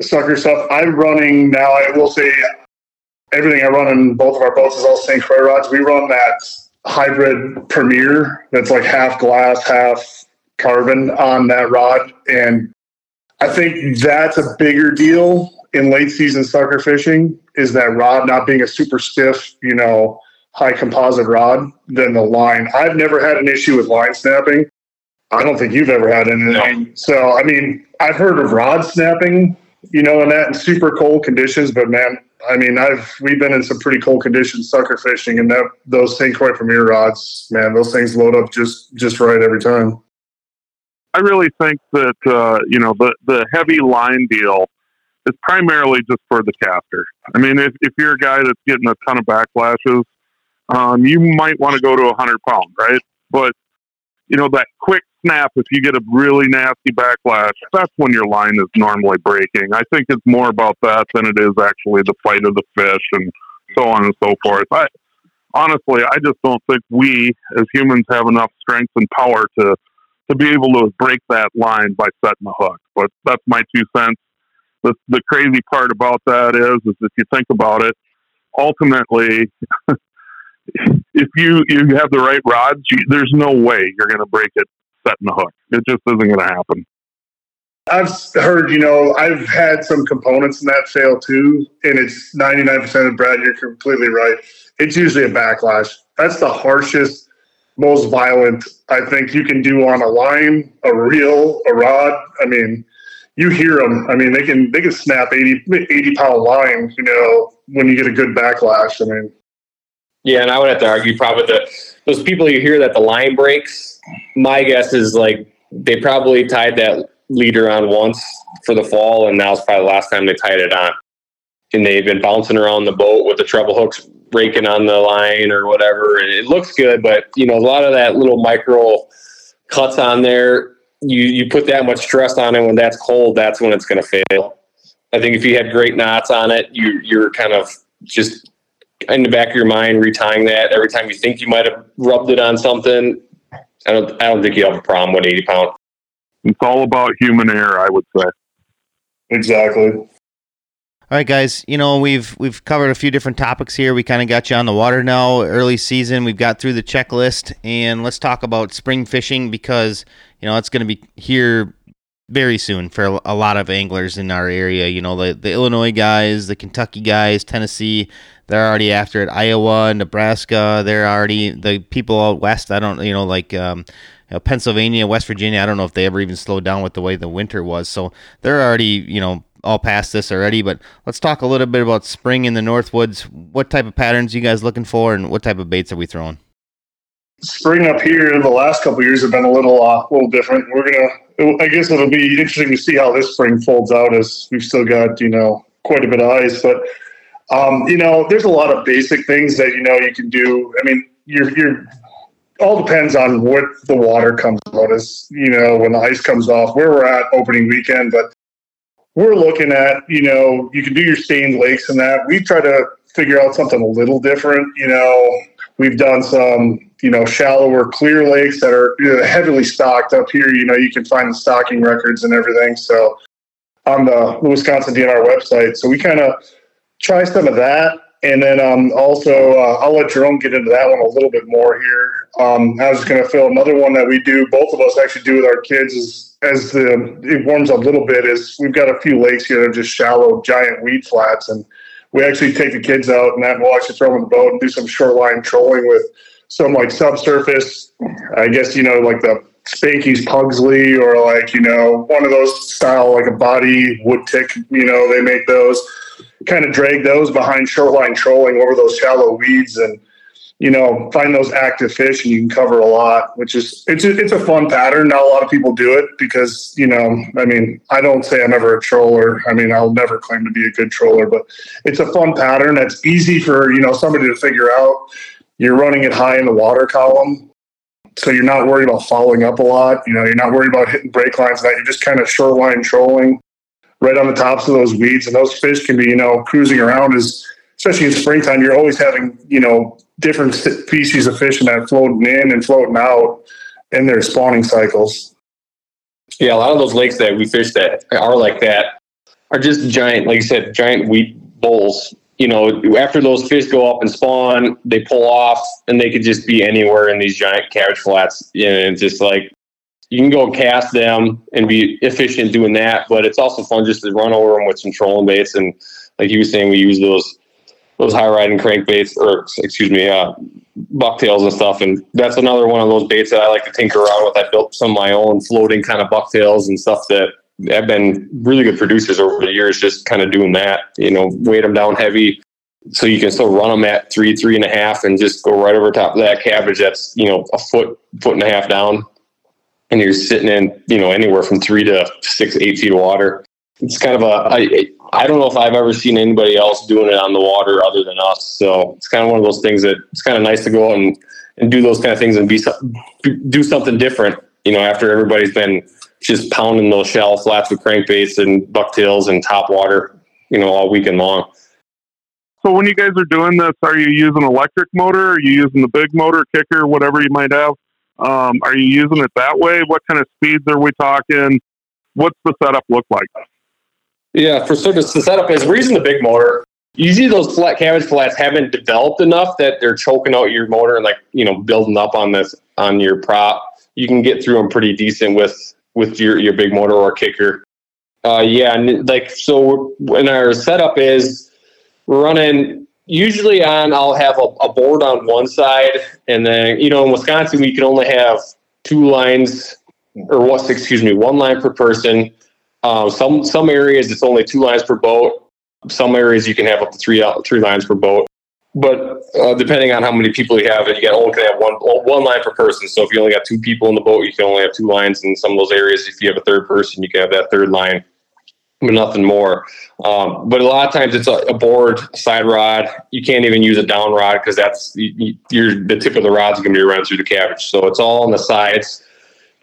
sucker stuff. I'm running now. I will say everything I run in both of our boats is all St. Croix rods. We run that hybrid Premier that's like half glass, half carbon on that rod, and I think that's a bigger deal in late season sucker fishing is that rod not being a super stiff, you know, high composite rod than the line. I've never had an issue with line snapping. I don't think you've ever had anything. No. So, I mean, I've heard of rod snapping, you know, and that in super cold conditions, but man, I mean, I've we've been in some pretty cold conditions sucker fishing, and that those St. Croix Premier rods, man, those things load up just just right every time. I really think that uh, you know the the heavy line deal is primarily just for the caster. I mean, if if you're a guy that's getting a ton of backlashes, um, you might want to go to a hundred pound, right? But you know that quick snap, if you get a really nasty backlash, that's when your line is normally breaking. I think it's more about that than it is actually the fight of the fish and so on and so forth. I honestly, I just don't think we as humans have enough strength and power to to be able to break that line by setting a hook. But that's my two cents. The the crazy part about that is, is if you think about it, ultimately, if you you have the right rods, you, there's no way you're going to break it setting a hook. It just isn't going to happen. I've heard, you know, I've had some components in that fail too, and it's 99% of Brad, you're completely right. It's usually a backlash. That's the harshest, most violent I think you can do on a line, a reel, a rod. I mean, you hear them. I mean, they can they can snap 80, 80 pound line, you know, when you get a good backlash. I mean, yeah, and I would have to argue probably that those people you hear that the line breaks. My guess is like they probably tied that leader on once for the fall, and now's probably the last time they tied it on. And they've been bouncing around the boat with the treble hooks raking on the line or whatever. And it looks good, but you know, a lot of that little micro cuts on there, you you put that much stress on it when that's cold, that's when it's gonna fail. I think if you had great knots on it, you you're kind of just in the back of your mind retying that every time you think you might have rubbed it on something. I don't I don't think you have a problem with eighty pound it's all about human error, I would say. Exactly. All right, guys. You know we've we've covered a few different topics here. We kind of got you on the water now. Early season, we've got through the checklist, and let's talk about spring fishing because you know it's going to be here very soon for a lot of anglers in our area. You know the the Illinois guys, the Kentucky guys, Tennessee. They're already after it. Iowa, Nebraska. They're already the people out west. I don't you know like. Um, you know, Pennsylvania, West Virginia, I don't know if they ever even slowed down with the way the winter was. So they're already, you know, all past this already. But let's talk a little bit about spring in the Northwoods. What type of patterns you guys looking for, and what type of baits are we throwing? Spring up here the last couple years have been a little, uh, little different. We're gonna, I guess it'll be interesting to see how this spring folds out, as we've still got, you know, quite a bit of ice. But um, you know, there's a lot of basic things that you know you can do. I mean, you're you're all depends on what the water comes out as, you know, when the ice comes off, where we're at opening weekend. But we're looking at, you know, you can do your stained lakes and that. We try to figure out something a little different. You know, we've done some, you know, shallower clear lakes that are you know, heavily stocked up here. You know, you can find the stocking records and everything. So on the Wisconsin DNR website. So we kind of try some of that and then um, also, uh, I'll let Jerome get into that one a little bit more here. Um, I was going to fill another one that we do, both of us actually do with our kids is as the it warms up a little bit is we've got a few lakes here that are just shallow, giant weed flats, and we actually take the kids out and then we'll actually throw them in the boat and do some shoreline trolling with some like subsurface. I guess you know like the Spanky's Pugsley or like you know one of those style like a body wood tick. You know they make those kind of drag those behind shoreline trolling over those shallow weeds and you know find those active fish and you can cover a lot which is it's a, it's a fun pattern. Not a lot of people do it because you know i mean i don't say i'm ever a troller. I mean i'll never claim to be a good troller but it's a fun pattern. That's easy for you know somebody to figure out you're running it high in the water column. So you're not worried about following up a lot. You know you're not worried about hitting break lines that. You're just kind of shoreline trolling right on the tops of those weeds. And those fish can be, you know, cruising around as, especially in springtime, you're always having, you know, different species of fish that floating in and floating out in their spawning cycles. Yeah, a lot of those lakes that we fish that are like that are just giant, like you said, giant wheat bowls. You know, after those fish go up and spawn, they pull off, and they could just be anywhere in these giant cabbage flats. And it's just like you can go cast them and be efficient doing that, but it's also fun just to run over them with some trolling baits. And like you were saying, we use those those high riding crankbaits or excuse me, uh, bucktails and stuff. And that's another one of those baits that I like to tinker around with. I built some of my own floating kind of bucktails and stuff that have been really good producers over the years, just kind of doing that, you know, weight them down heavy. So you can still run them at three, three and a half, and just go right over top of that cabbage that's you know a foot, foot and a half down, and you're sitting in, you know, anywhere from three to six, eight feet of water. It's kind of a, I, I don't know if I've ever seen anybody else doing it on the water other than us. So it's kind of one of those things that it's kind of nice to go out and, and do those kind of things and be, do something different, you know, after everybody's been just pounding those shell flats with crankbaits and bucktails and top water, you know, all weekend long. So when you guys are doing this, are you using electric motor? Are you using the big motor, kicker, whatever you might have? Um, are you using it that way? What kind of speeds are we talking? What's the setup look like? Yeah, for service, the setup is we're using the big motor. Usually, those flat cabbage flats haven't developed enough that they're choking out your motor and like you know building up on this on your prop. You can get through them pretty decent with with your your big motor or kicker. Uh, yeah, and like so, when our setup is we're running usually on I'll have a, a board on one side, and then you know in Wisconsin we can only have two lines or what? Excuse me, one line per person. Uh, some some areas it's only two lines per boat. Some areas you can have up to three three lines per boat. But uh, depending on how many people you have, you can only have one one line per person. So if you only got two people in the boat, you can only have two lines. In some of those areas, if you have a third person, you can have that third line but nothing more. Um, but a lot of times it's a, a, board, side rod. You can't even use a down rod because that's you, you're the tip of the rod's going to be running through the cabbage. So it's all on the sides.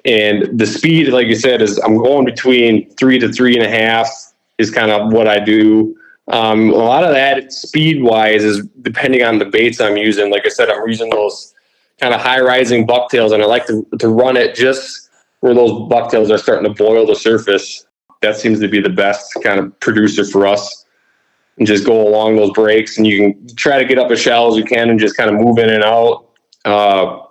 And the speed, like you said, is I'm going between three to three and a half is kind of what I do. Um, a lot of that speed wise is depending on the baits I'm using. Like I said, I'm using those kind of high rising bucktails, and I like to, to run it just where those bucktails are starting to boil the surface that seems to be the best kind of producer for us. And just go along those breaks, and you can try to get up as shallow as you can, and just kind of move in and out. Uh,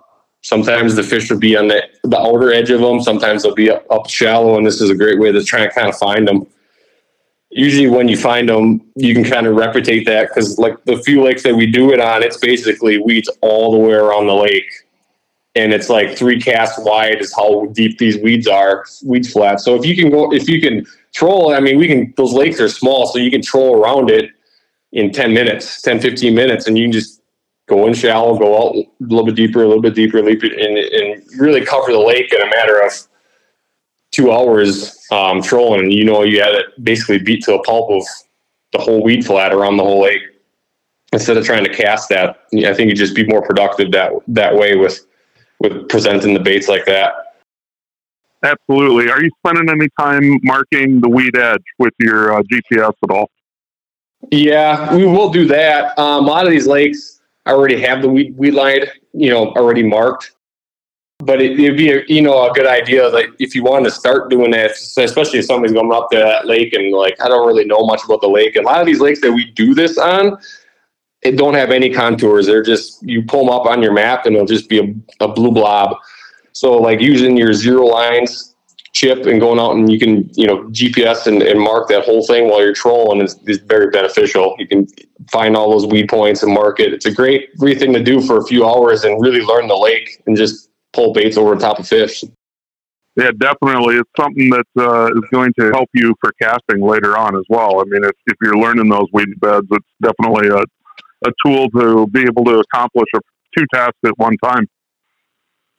sometimes the fish will be on the, the outer edge of them. Sometimes they'll be up, up shallow, and this is a great way to try and kind of find them. Usually, when you find them, you can kind of replicate that because, like the few lakes that we do it on, it's basically weeds all the way around the lake and it's like three casts wide is how deep these weeds are, weeds flat. So if you can go, if you can troll, I mean, we can, those lakes are small, so you can troll around it in 10 minutes, 10, 15 minutes, and you can just go in shallow, go out a little bit deeper, a little bit deeper, and, and really cover the lake in a matter of two hours um, trolling. And you know, you had it basically beat to a pulp of the whole weed flat around the whole lake. Instead of trying to cast that, I think you'd just be more productive that that way with with presenting the baits like that. Absolutely. Are you spending any time marking the weed edge with your uh, GPS at all? Yeah, we will do that. Um, a lot of these lakes already have the weed, weed line, you know, already marked. But it, would be, a, you know, a good idea. Like if you wanted to start doing that, especially if somebody's going up to that lake and like I don't really know much about the lake. A lot of these lakes that we do this on, it don't have any contours. They're just you pull them up on your map and it'll just be a, a blue blob. So like using your ZeroLines chip and going out and you can you know GPS and, and mark that whole thing while you're trolling is, is very beneficial. You can find all those weed points and mark it. It's a great great thing to do for a few hours and really learn the lake and just pull baits over the top of fish. Yeah, definitely. It's something that uh, is going to help you for casting later on as well. I mean, if, if you're learning those weed beds, it's definitely a, a tool to be able to accomplish a, two tasks at one time.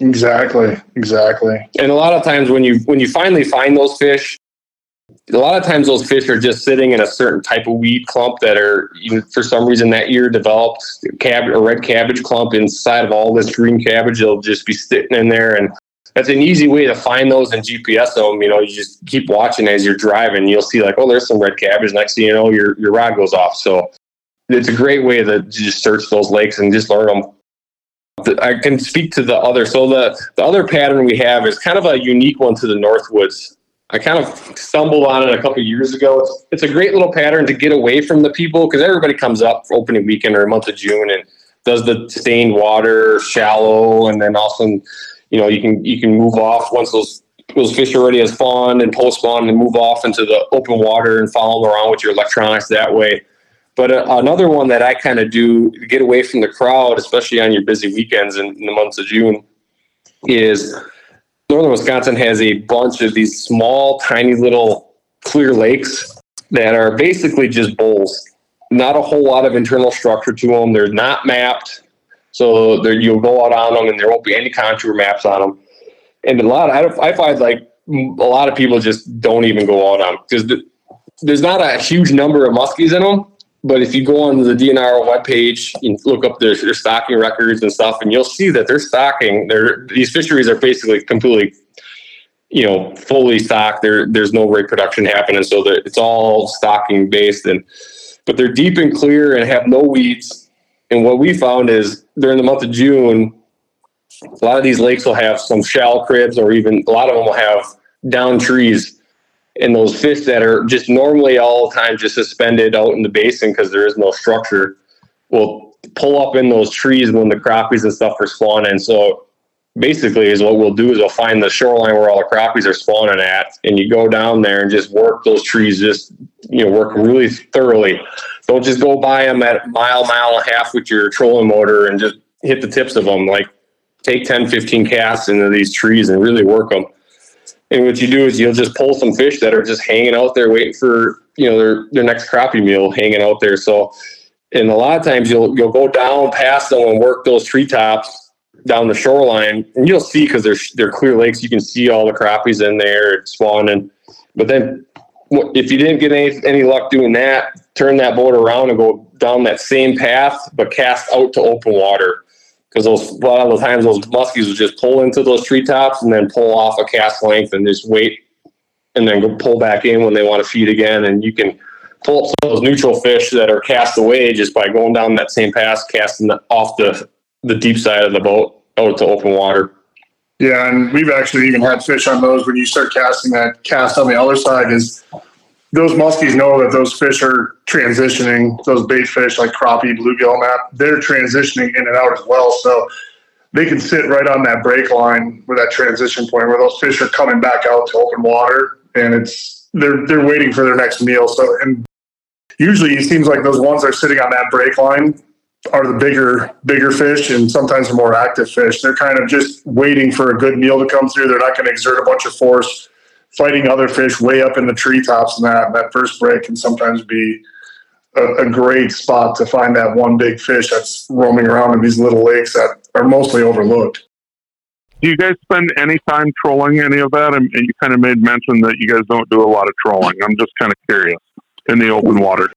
Exactly. Exactly. And a lot of times when you when you finally find those fish, a lot of times those fish are just sitting in a certain type of weed clump that are for some reason that year developed cab a red cabbage clump inside of all this green cabbage. They'll just be sitting in there and that's an easy way to find those and GPS them. You know, you just keep watching as you're driving. You'll see like, oh, there's some red cabbage. Next thing you know, your your rod goes off. So it's a great way to just search those lakes and just learn them. I can speak to the other. So the the other pattern we have is kind of a unique one to the Northwoods. I kind of stumbled on it a couple years ago. It's, a great little pattern to get away from the people because everybody comes up for opening weekend or month of June and does the stained water shallow, and then also, you know, you can you can move off once those those fish are already as spawn and post spawn and move off into the open water and follow them around with your electronics that way. But uh, another one that I kind of do to get away from the crowd, especially on your busy weekends in, in the months of June, is northern Wisconsin has a bunch of these small, tiny little clear lakes that are basically just bowls. Not a whole lot of internal structure to them. They're not mapped, so you'll go out on them, and there won't be any contour maps on them. And a lot, of, I, I find like a lot of people just don't even go out on because the, there's not a huge number of muskies in them but if you go on the DNR webpage and look up their, their stocking records and stuff, and you'll see that they're stocking. They're, these fisheries are basically completely, you know, fully stocked. There, there's no rig production happening, so it's all stocking based. And but they're deep and clear and have no weeds. And what we found is during the month of June, a lot of these lakes will have some shell cribs, or even a lot of them will have down trees. And those fish that are just normally all the time just suspended out in the basin because there is no structure will pull up in those trees when the crappies and stuff are spawning. So basically is what we'll do is we'll find the shoreline where all the crappies are spawning at and you go down there and just work those trees just you know work really thoroughly. Don't just go by them at mile mile and a half with your trolling motor and just hit the tips of them like take 10 15 casts into these trees and really work them and what you do is you'll just pull some fish that are just hanging out there waiting for you know their their next crappie meal hanging out there so and a lot of times you'll you'll go down past them and work those treetops down the shoreline, and you'll see because they're they're clear lakes. You can see all the crappies in there spawning. But then, if you didn't get any any luck doing that, turn that boat around and go down that same path, but cast out to open water. Because those a lot of the times those muskies will just pull into those treetops and then pull off a cast length and just wait, and then pull back in when they want to feed again. And you can pull up some of those neutral fish that are cast away just by going down that same pass, casting off the the deep side of the boat out to open water. Yeah, and we've actually even had fish on those when you start casting that cast on the other side is those muskies know that those fish are transitioning, those bait fish like crappie, bluegill, that they're transitioning in and out as well. So they can sit right on that break line where that transition point where those fish are coming back out to open water and it's they're they're waiting for their next meal. So and usually it seems like those ones that are sitting on that break line are the bigger bigger fish and sometimes the more active fish. They're kind of just waiting for a good meal to come through. They're not going to exert a bunch of force fighting other fish way up in the treetops and that that first break can sometimes be a, a, great spot to find that one big fish that's roaming around in these little lakes that are mostly overlooked. Do you guys spend any time trolling any of that? And, you kind of made mention that you guys don't do a lot of trolling. I'm just kind of curious in the open water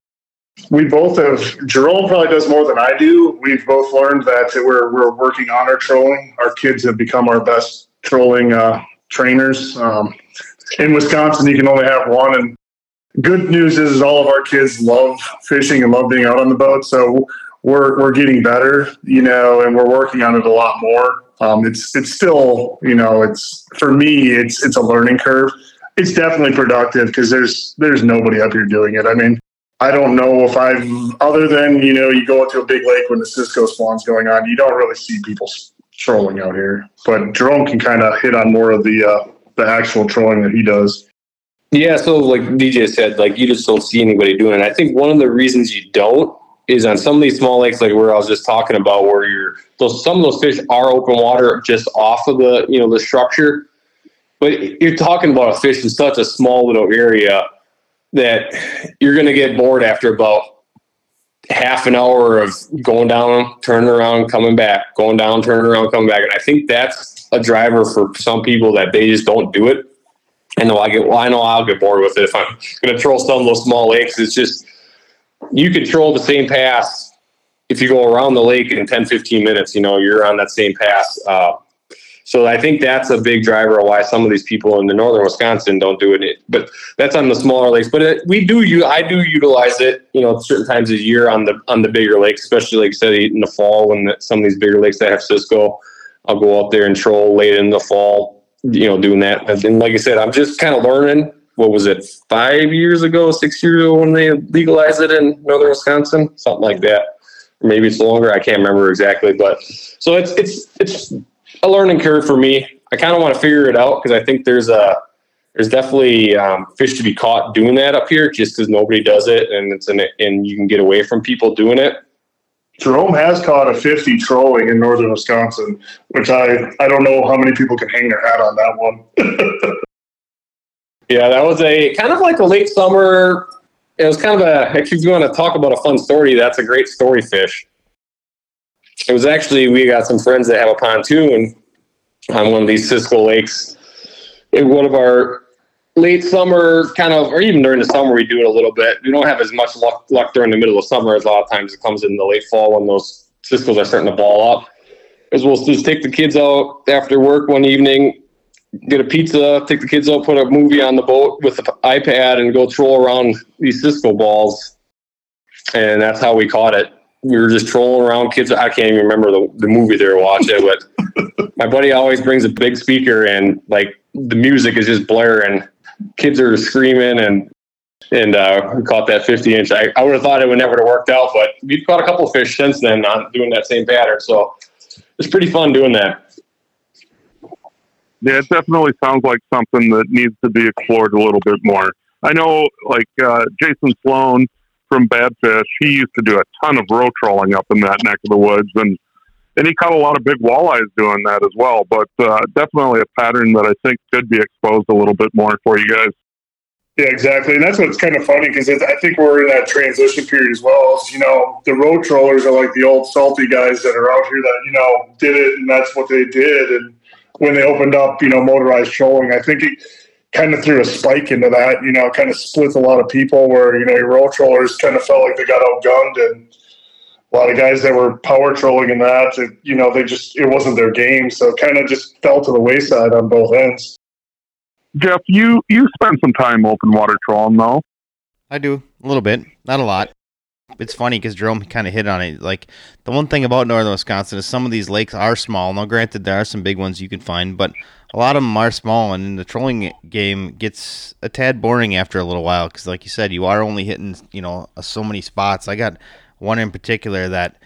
we both have jerome probably does more than i do we've both learned that we're, we're working on our trolling our kids have become our best trolling uh, trainers um, in wisconsin you can only have one and good news is, is all of our kids love fishing and love being out on the boat so we're, we're getting better you know and we're working on it a lot more. Um, it's it's still you know it's for me it's it's a learning curve. It's definitely productive because there's there's nobody up here doing it. I mean I don't know if I've, other than, you know, you go into a big lake when the Cisco spawn's going on, you don't really see people trolling out here. But Jerome can kind of hit on more of the, uh, the actual trolling that he does. Yeah, so like DJ said, like you just don't see anybody doing it. I think one of the reasons you don't is on some of these small lakes, like where I was just talking about, where you're those some of those fish are open water just off of the you know the structure, but you're talking about a fish in such a small little area that you're going to get bored after about half an hour of going down, turning around, coming back, going down, turning around, coming back. And I think that's a driver for some people that they just don't do it. And I get, well, I know I'll get bored with it if I'm going to troll some of those small lakes. It's just, you control the same pass if you go around the lake in 10, 15 minutes, you know, you're on that same pass. Uh, so I think that's a big driver of why some of these people in the northern Wisconsin don't do it. But that's on the smaller lakes. But it, we do you I do utilize it, you know, certain times a year on the on the bigger lakes, especially like I said in the fall when the, some of these bigger lakes that have Cisco, I'll go out there and troll late in the fall, you know, doing that. And like I said, I'm just kind of learning. What was it, five years ago, six years ago when they legalized it in northern Wisconsin, something like that. Maybe it's longer. I can't remember exactly, but so it's it's it's a learning curve for me. I kind of want to figure it out because I think there's a there's definitely um, fish to be caught doing that up here just because nobody does it and it's an, and you can get away from people doing it. Jerome has caught a 50 trolling in northern Wisconsin, which I I don't know how many people can hang their hat on that one. yeah, that was a kind of like a late summer. It was kind of a if you want to talk about a fun story, that's a great story fish it was actually we got some friends that have a pontoon on one of these Cisco lakes. In one of our late summer kind of, or even during the summer, we do it a little bit. We don't have as much luck, luck during the middle of summer as a lot of times it comes in the late fall when those Cisco's are starting to ball up. As we'll just take the kids out after work one evening, get a pizza, take the kids out, put a movie on the boat with the iPad, and go troll around these Cisco balls and that's how we caught it. We were just trolling around. Kids, I can't even remember the, the movie they were watching, but my buddy always brings a big speaker and like the music is just blaring. Kids are screaming and and uh, we caught that 50 inch. I, I would have thought it would never have worked out, but we've caught a couple of fish since then on doing that same pattern. So it's pretty fun doing that. Yeah, it definitely sounds like something that needs to be explored a little bit more. I know, like uh, Jason Sloan from Badfish, he used to do a ton of row trolling up in that neck of the woods, and and he caught a lot of big walleyes doing that as well. But uh, definitely a pattern that I think could be exposed a little bit more for you guys. Yeah, exactly, and that's what's kind of funny because I think we're in that transition period as well. You know, the row trollers are like the old salty guys that are out here that you know did it, and that's what they did. And when they opened up, you know, motorized trolling, I think it kind of threw a spike into that. You know, kind of split a lot of people where you know your row trollers kind of felt like they got outgunned, and a lot of guys that were power trolling in that, it, you know, they just it wasn't their game, so it kind of just fell to the wayside on both ends. Jeff, you you spent some time open water trolling though. I do a little bit, not a lot. It's funny because Jerome kind of hit on it. Like the one thing about northern Wisconsin is some of these lakes are small. Now, granted, there are some big ones you can find, but a lot of them are small, and the trolling game gets a tad boring after a little while because, like you said, you are only hitting you know so many spots. I got one in particular that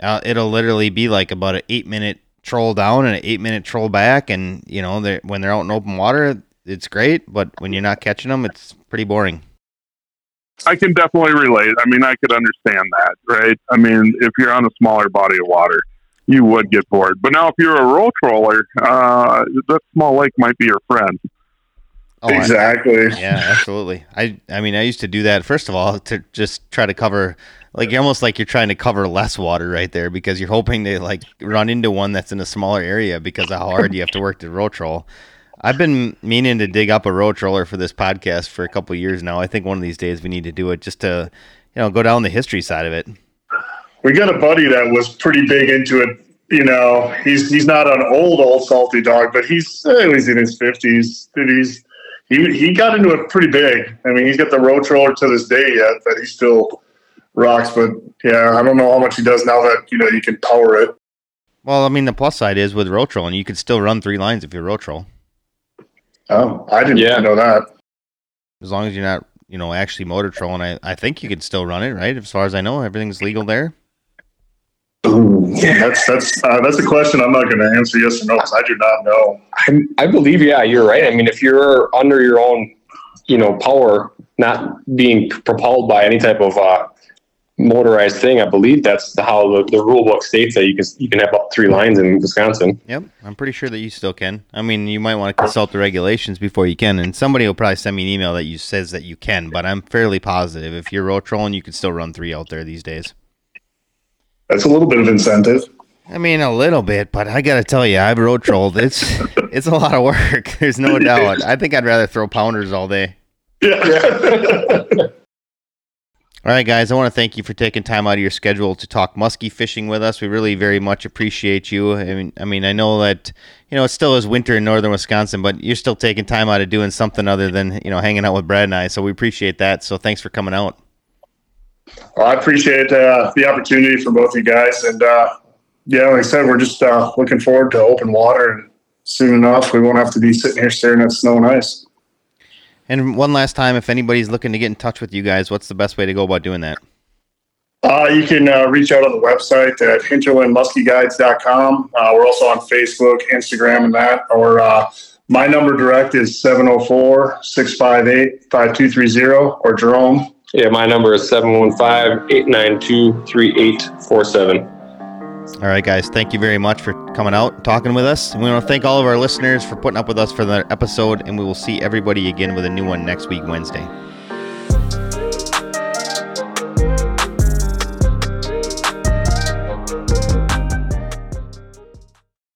uh, it'll literally be like about an eight minute troll down and an eight minute troll back, and you know they're, when they're out in open water, it's great, but when you're not catching them, it's pretty boring. I can definitely relate. I mean, I could understand that, right? I mean, if you're on a smaller body of water, you would get bored. But now, if you're a row troller, uh, that small lake might be your friend. Oh, exactly. I, yeah, absolutely. I I mean, I used to do that first of all to just try to cover like you're almost like you're trying to cover less water right there because you're hoping to like run into one that's in a smaller area because of how hard you have to work to row troll. I've been meaning to dig up a row troller for this podcast for a couple years now. I think one of these days we need to do it just to, you know, go down the history side of it. We got a buddy that was pretty big into it. You know, he's he's not an old old salty dog, but he's eh, he's in his fifties. He's he he got into it pretty big. I mean, he's got the row troller to this day yet that he still rocks. But yeah, I don't know how much he does now that you know you can power it. Well, I mean, the plus side is with row and you could still run three lines if you're row troll. Oh, I didn't yeah. know that. As long as you're not, you know, actually motor trolling, I, I think you can still run it, right? As far as I know, everything's legal there. Ooh, yeah, that's that's uh, that's a question I'm not going to answer yes or no because I do not know. I, I believe, yeah, you're right. I mean, if you're under your own, you know, power, not being propelled by any type of uh, motorized thing. I believe that's how the, the rule book states that you can you can have up three lines in Wisconsin. Yep, I'm pretty sure that you still can. I mean, you might want to consult the regulations before you can, and somebody will probably send me an email that you says that you can. But I'm fairly positive if you're row trolling, you can still run three out there these days. That's a little bit of incentive. I mean, a little bit, but I got to tell you, I've row trolled. It's it's a lot of work. There's no doubt. I think I'd rather throw pounders all day. Yeah. All right, guys, I want to thank you for taking time out of your schedule to talk muskie fishing with us. We really very much appreciate you. I mean, I mean, I know that you know it still is winter in northern Wisconsin, but you're still taking time out of doing something other than you know hanging out with Brad and I. So we appreciate that. So thanks for coming out. Well, I appreciate uh, the opportunity for both you guys, and uh, yeah, like I said, we're just uh, looking forward to open water, and soon enough, we won't have to be sitting here staring at snow and ice. And one last time, if anybody's looking to get in touch with you guys, what's the best way to go about doing that? Uh, you can uh, reach out on the website at hinterlandmuskyguides.com. Uh, we're also on Facebook, Instagram, and that. Or uh, my number direct is 704 658 5230 or Jerome. Yeah, my number is 715 892 3847. All right, guys. Thank you very much for coming out and talking with us. And we want to thank all of our listeners for putting up with us for the episode. And we will see everybody again with a new one next week, Wednesday.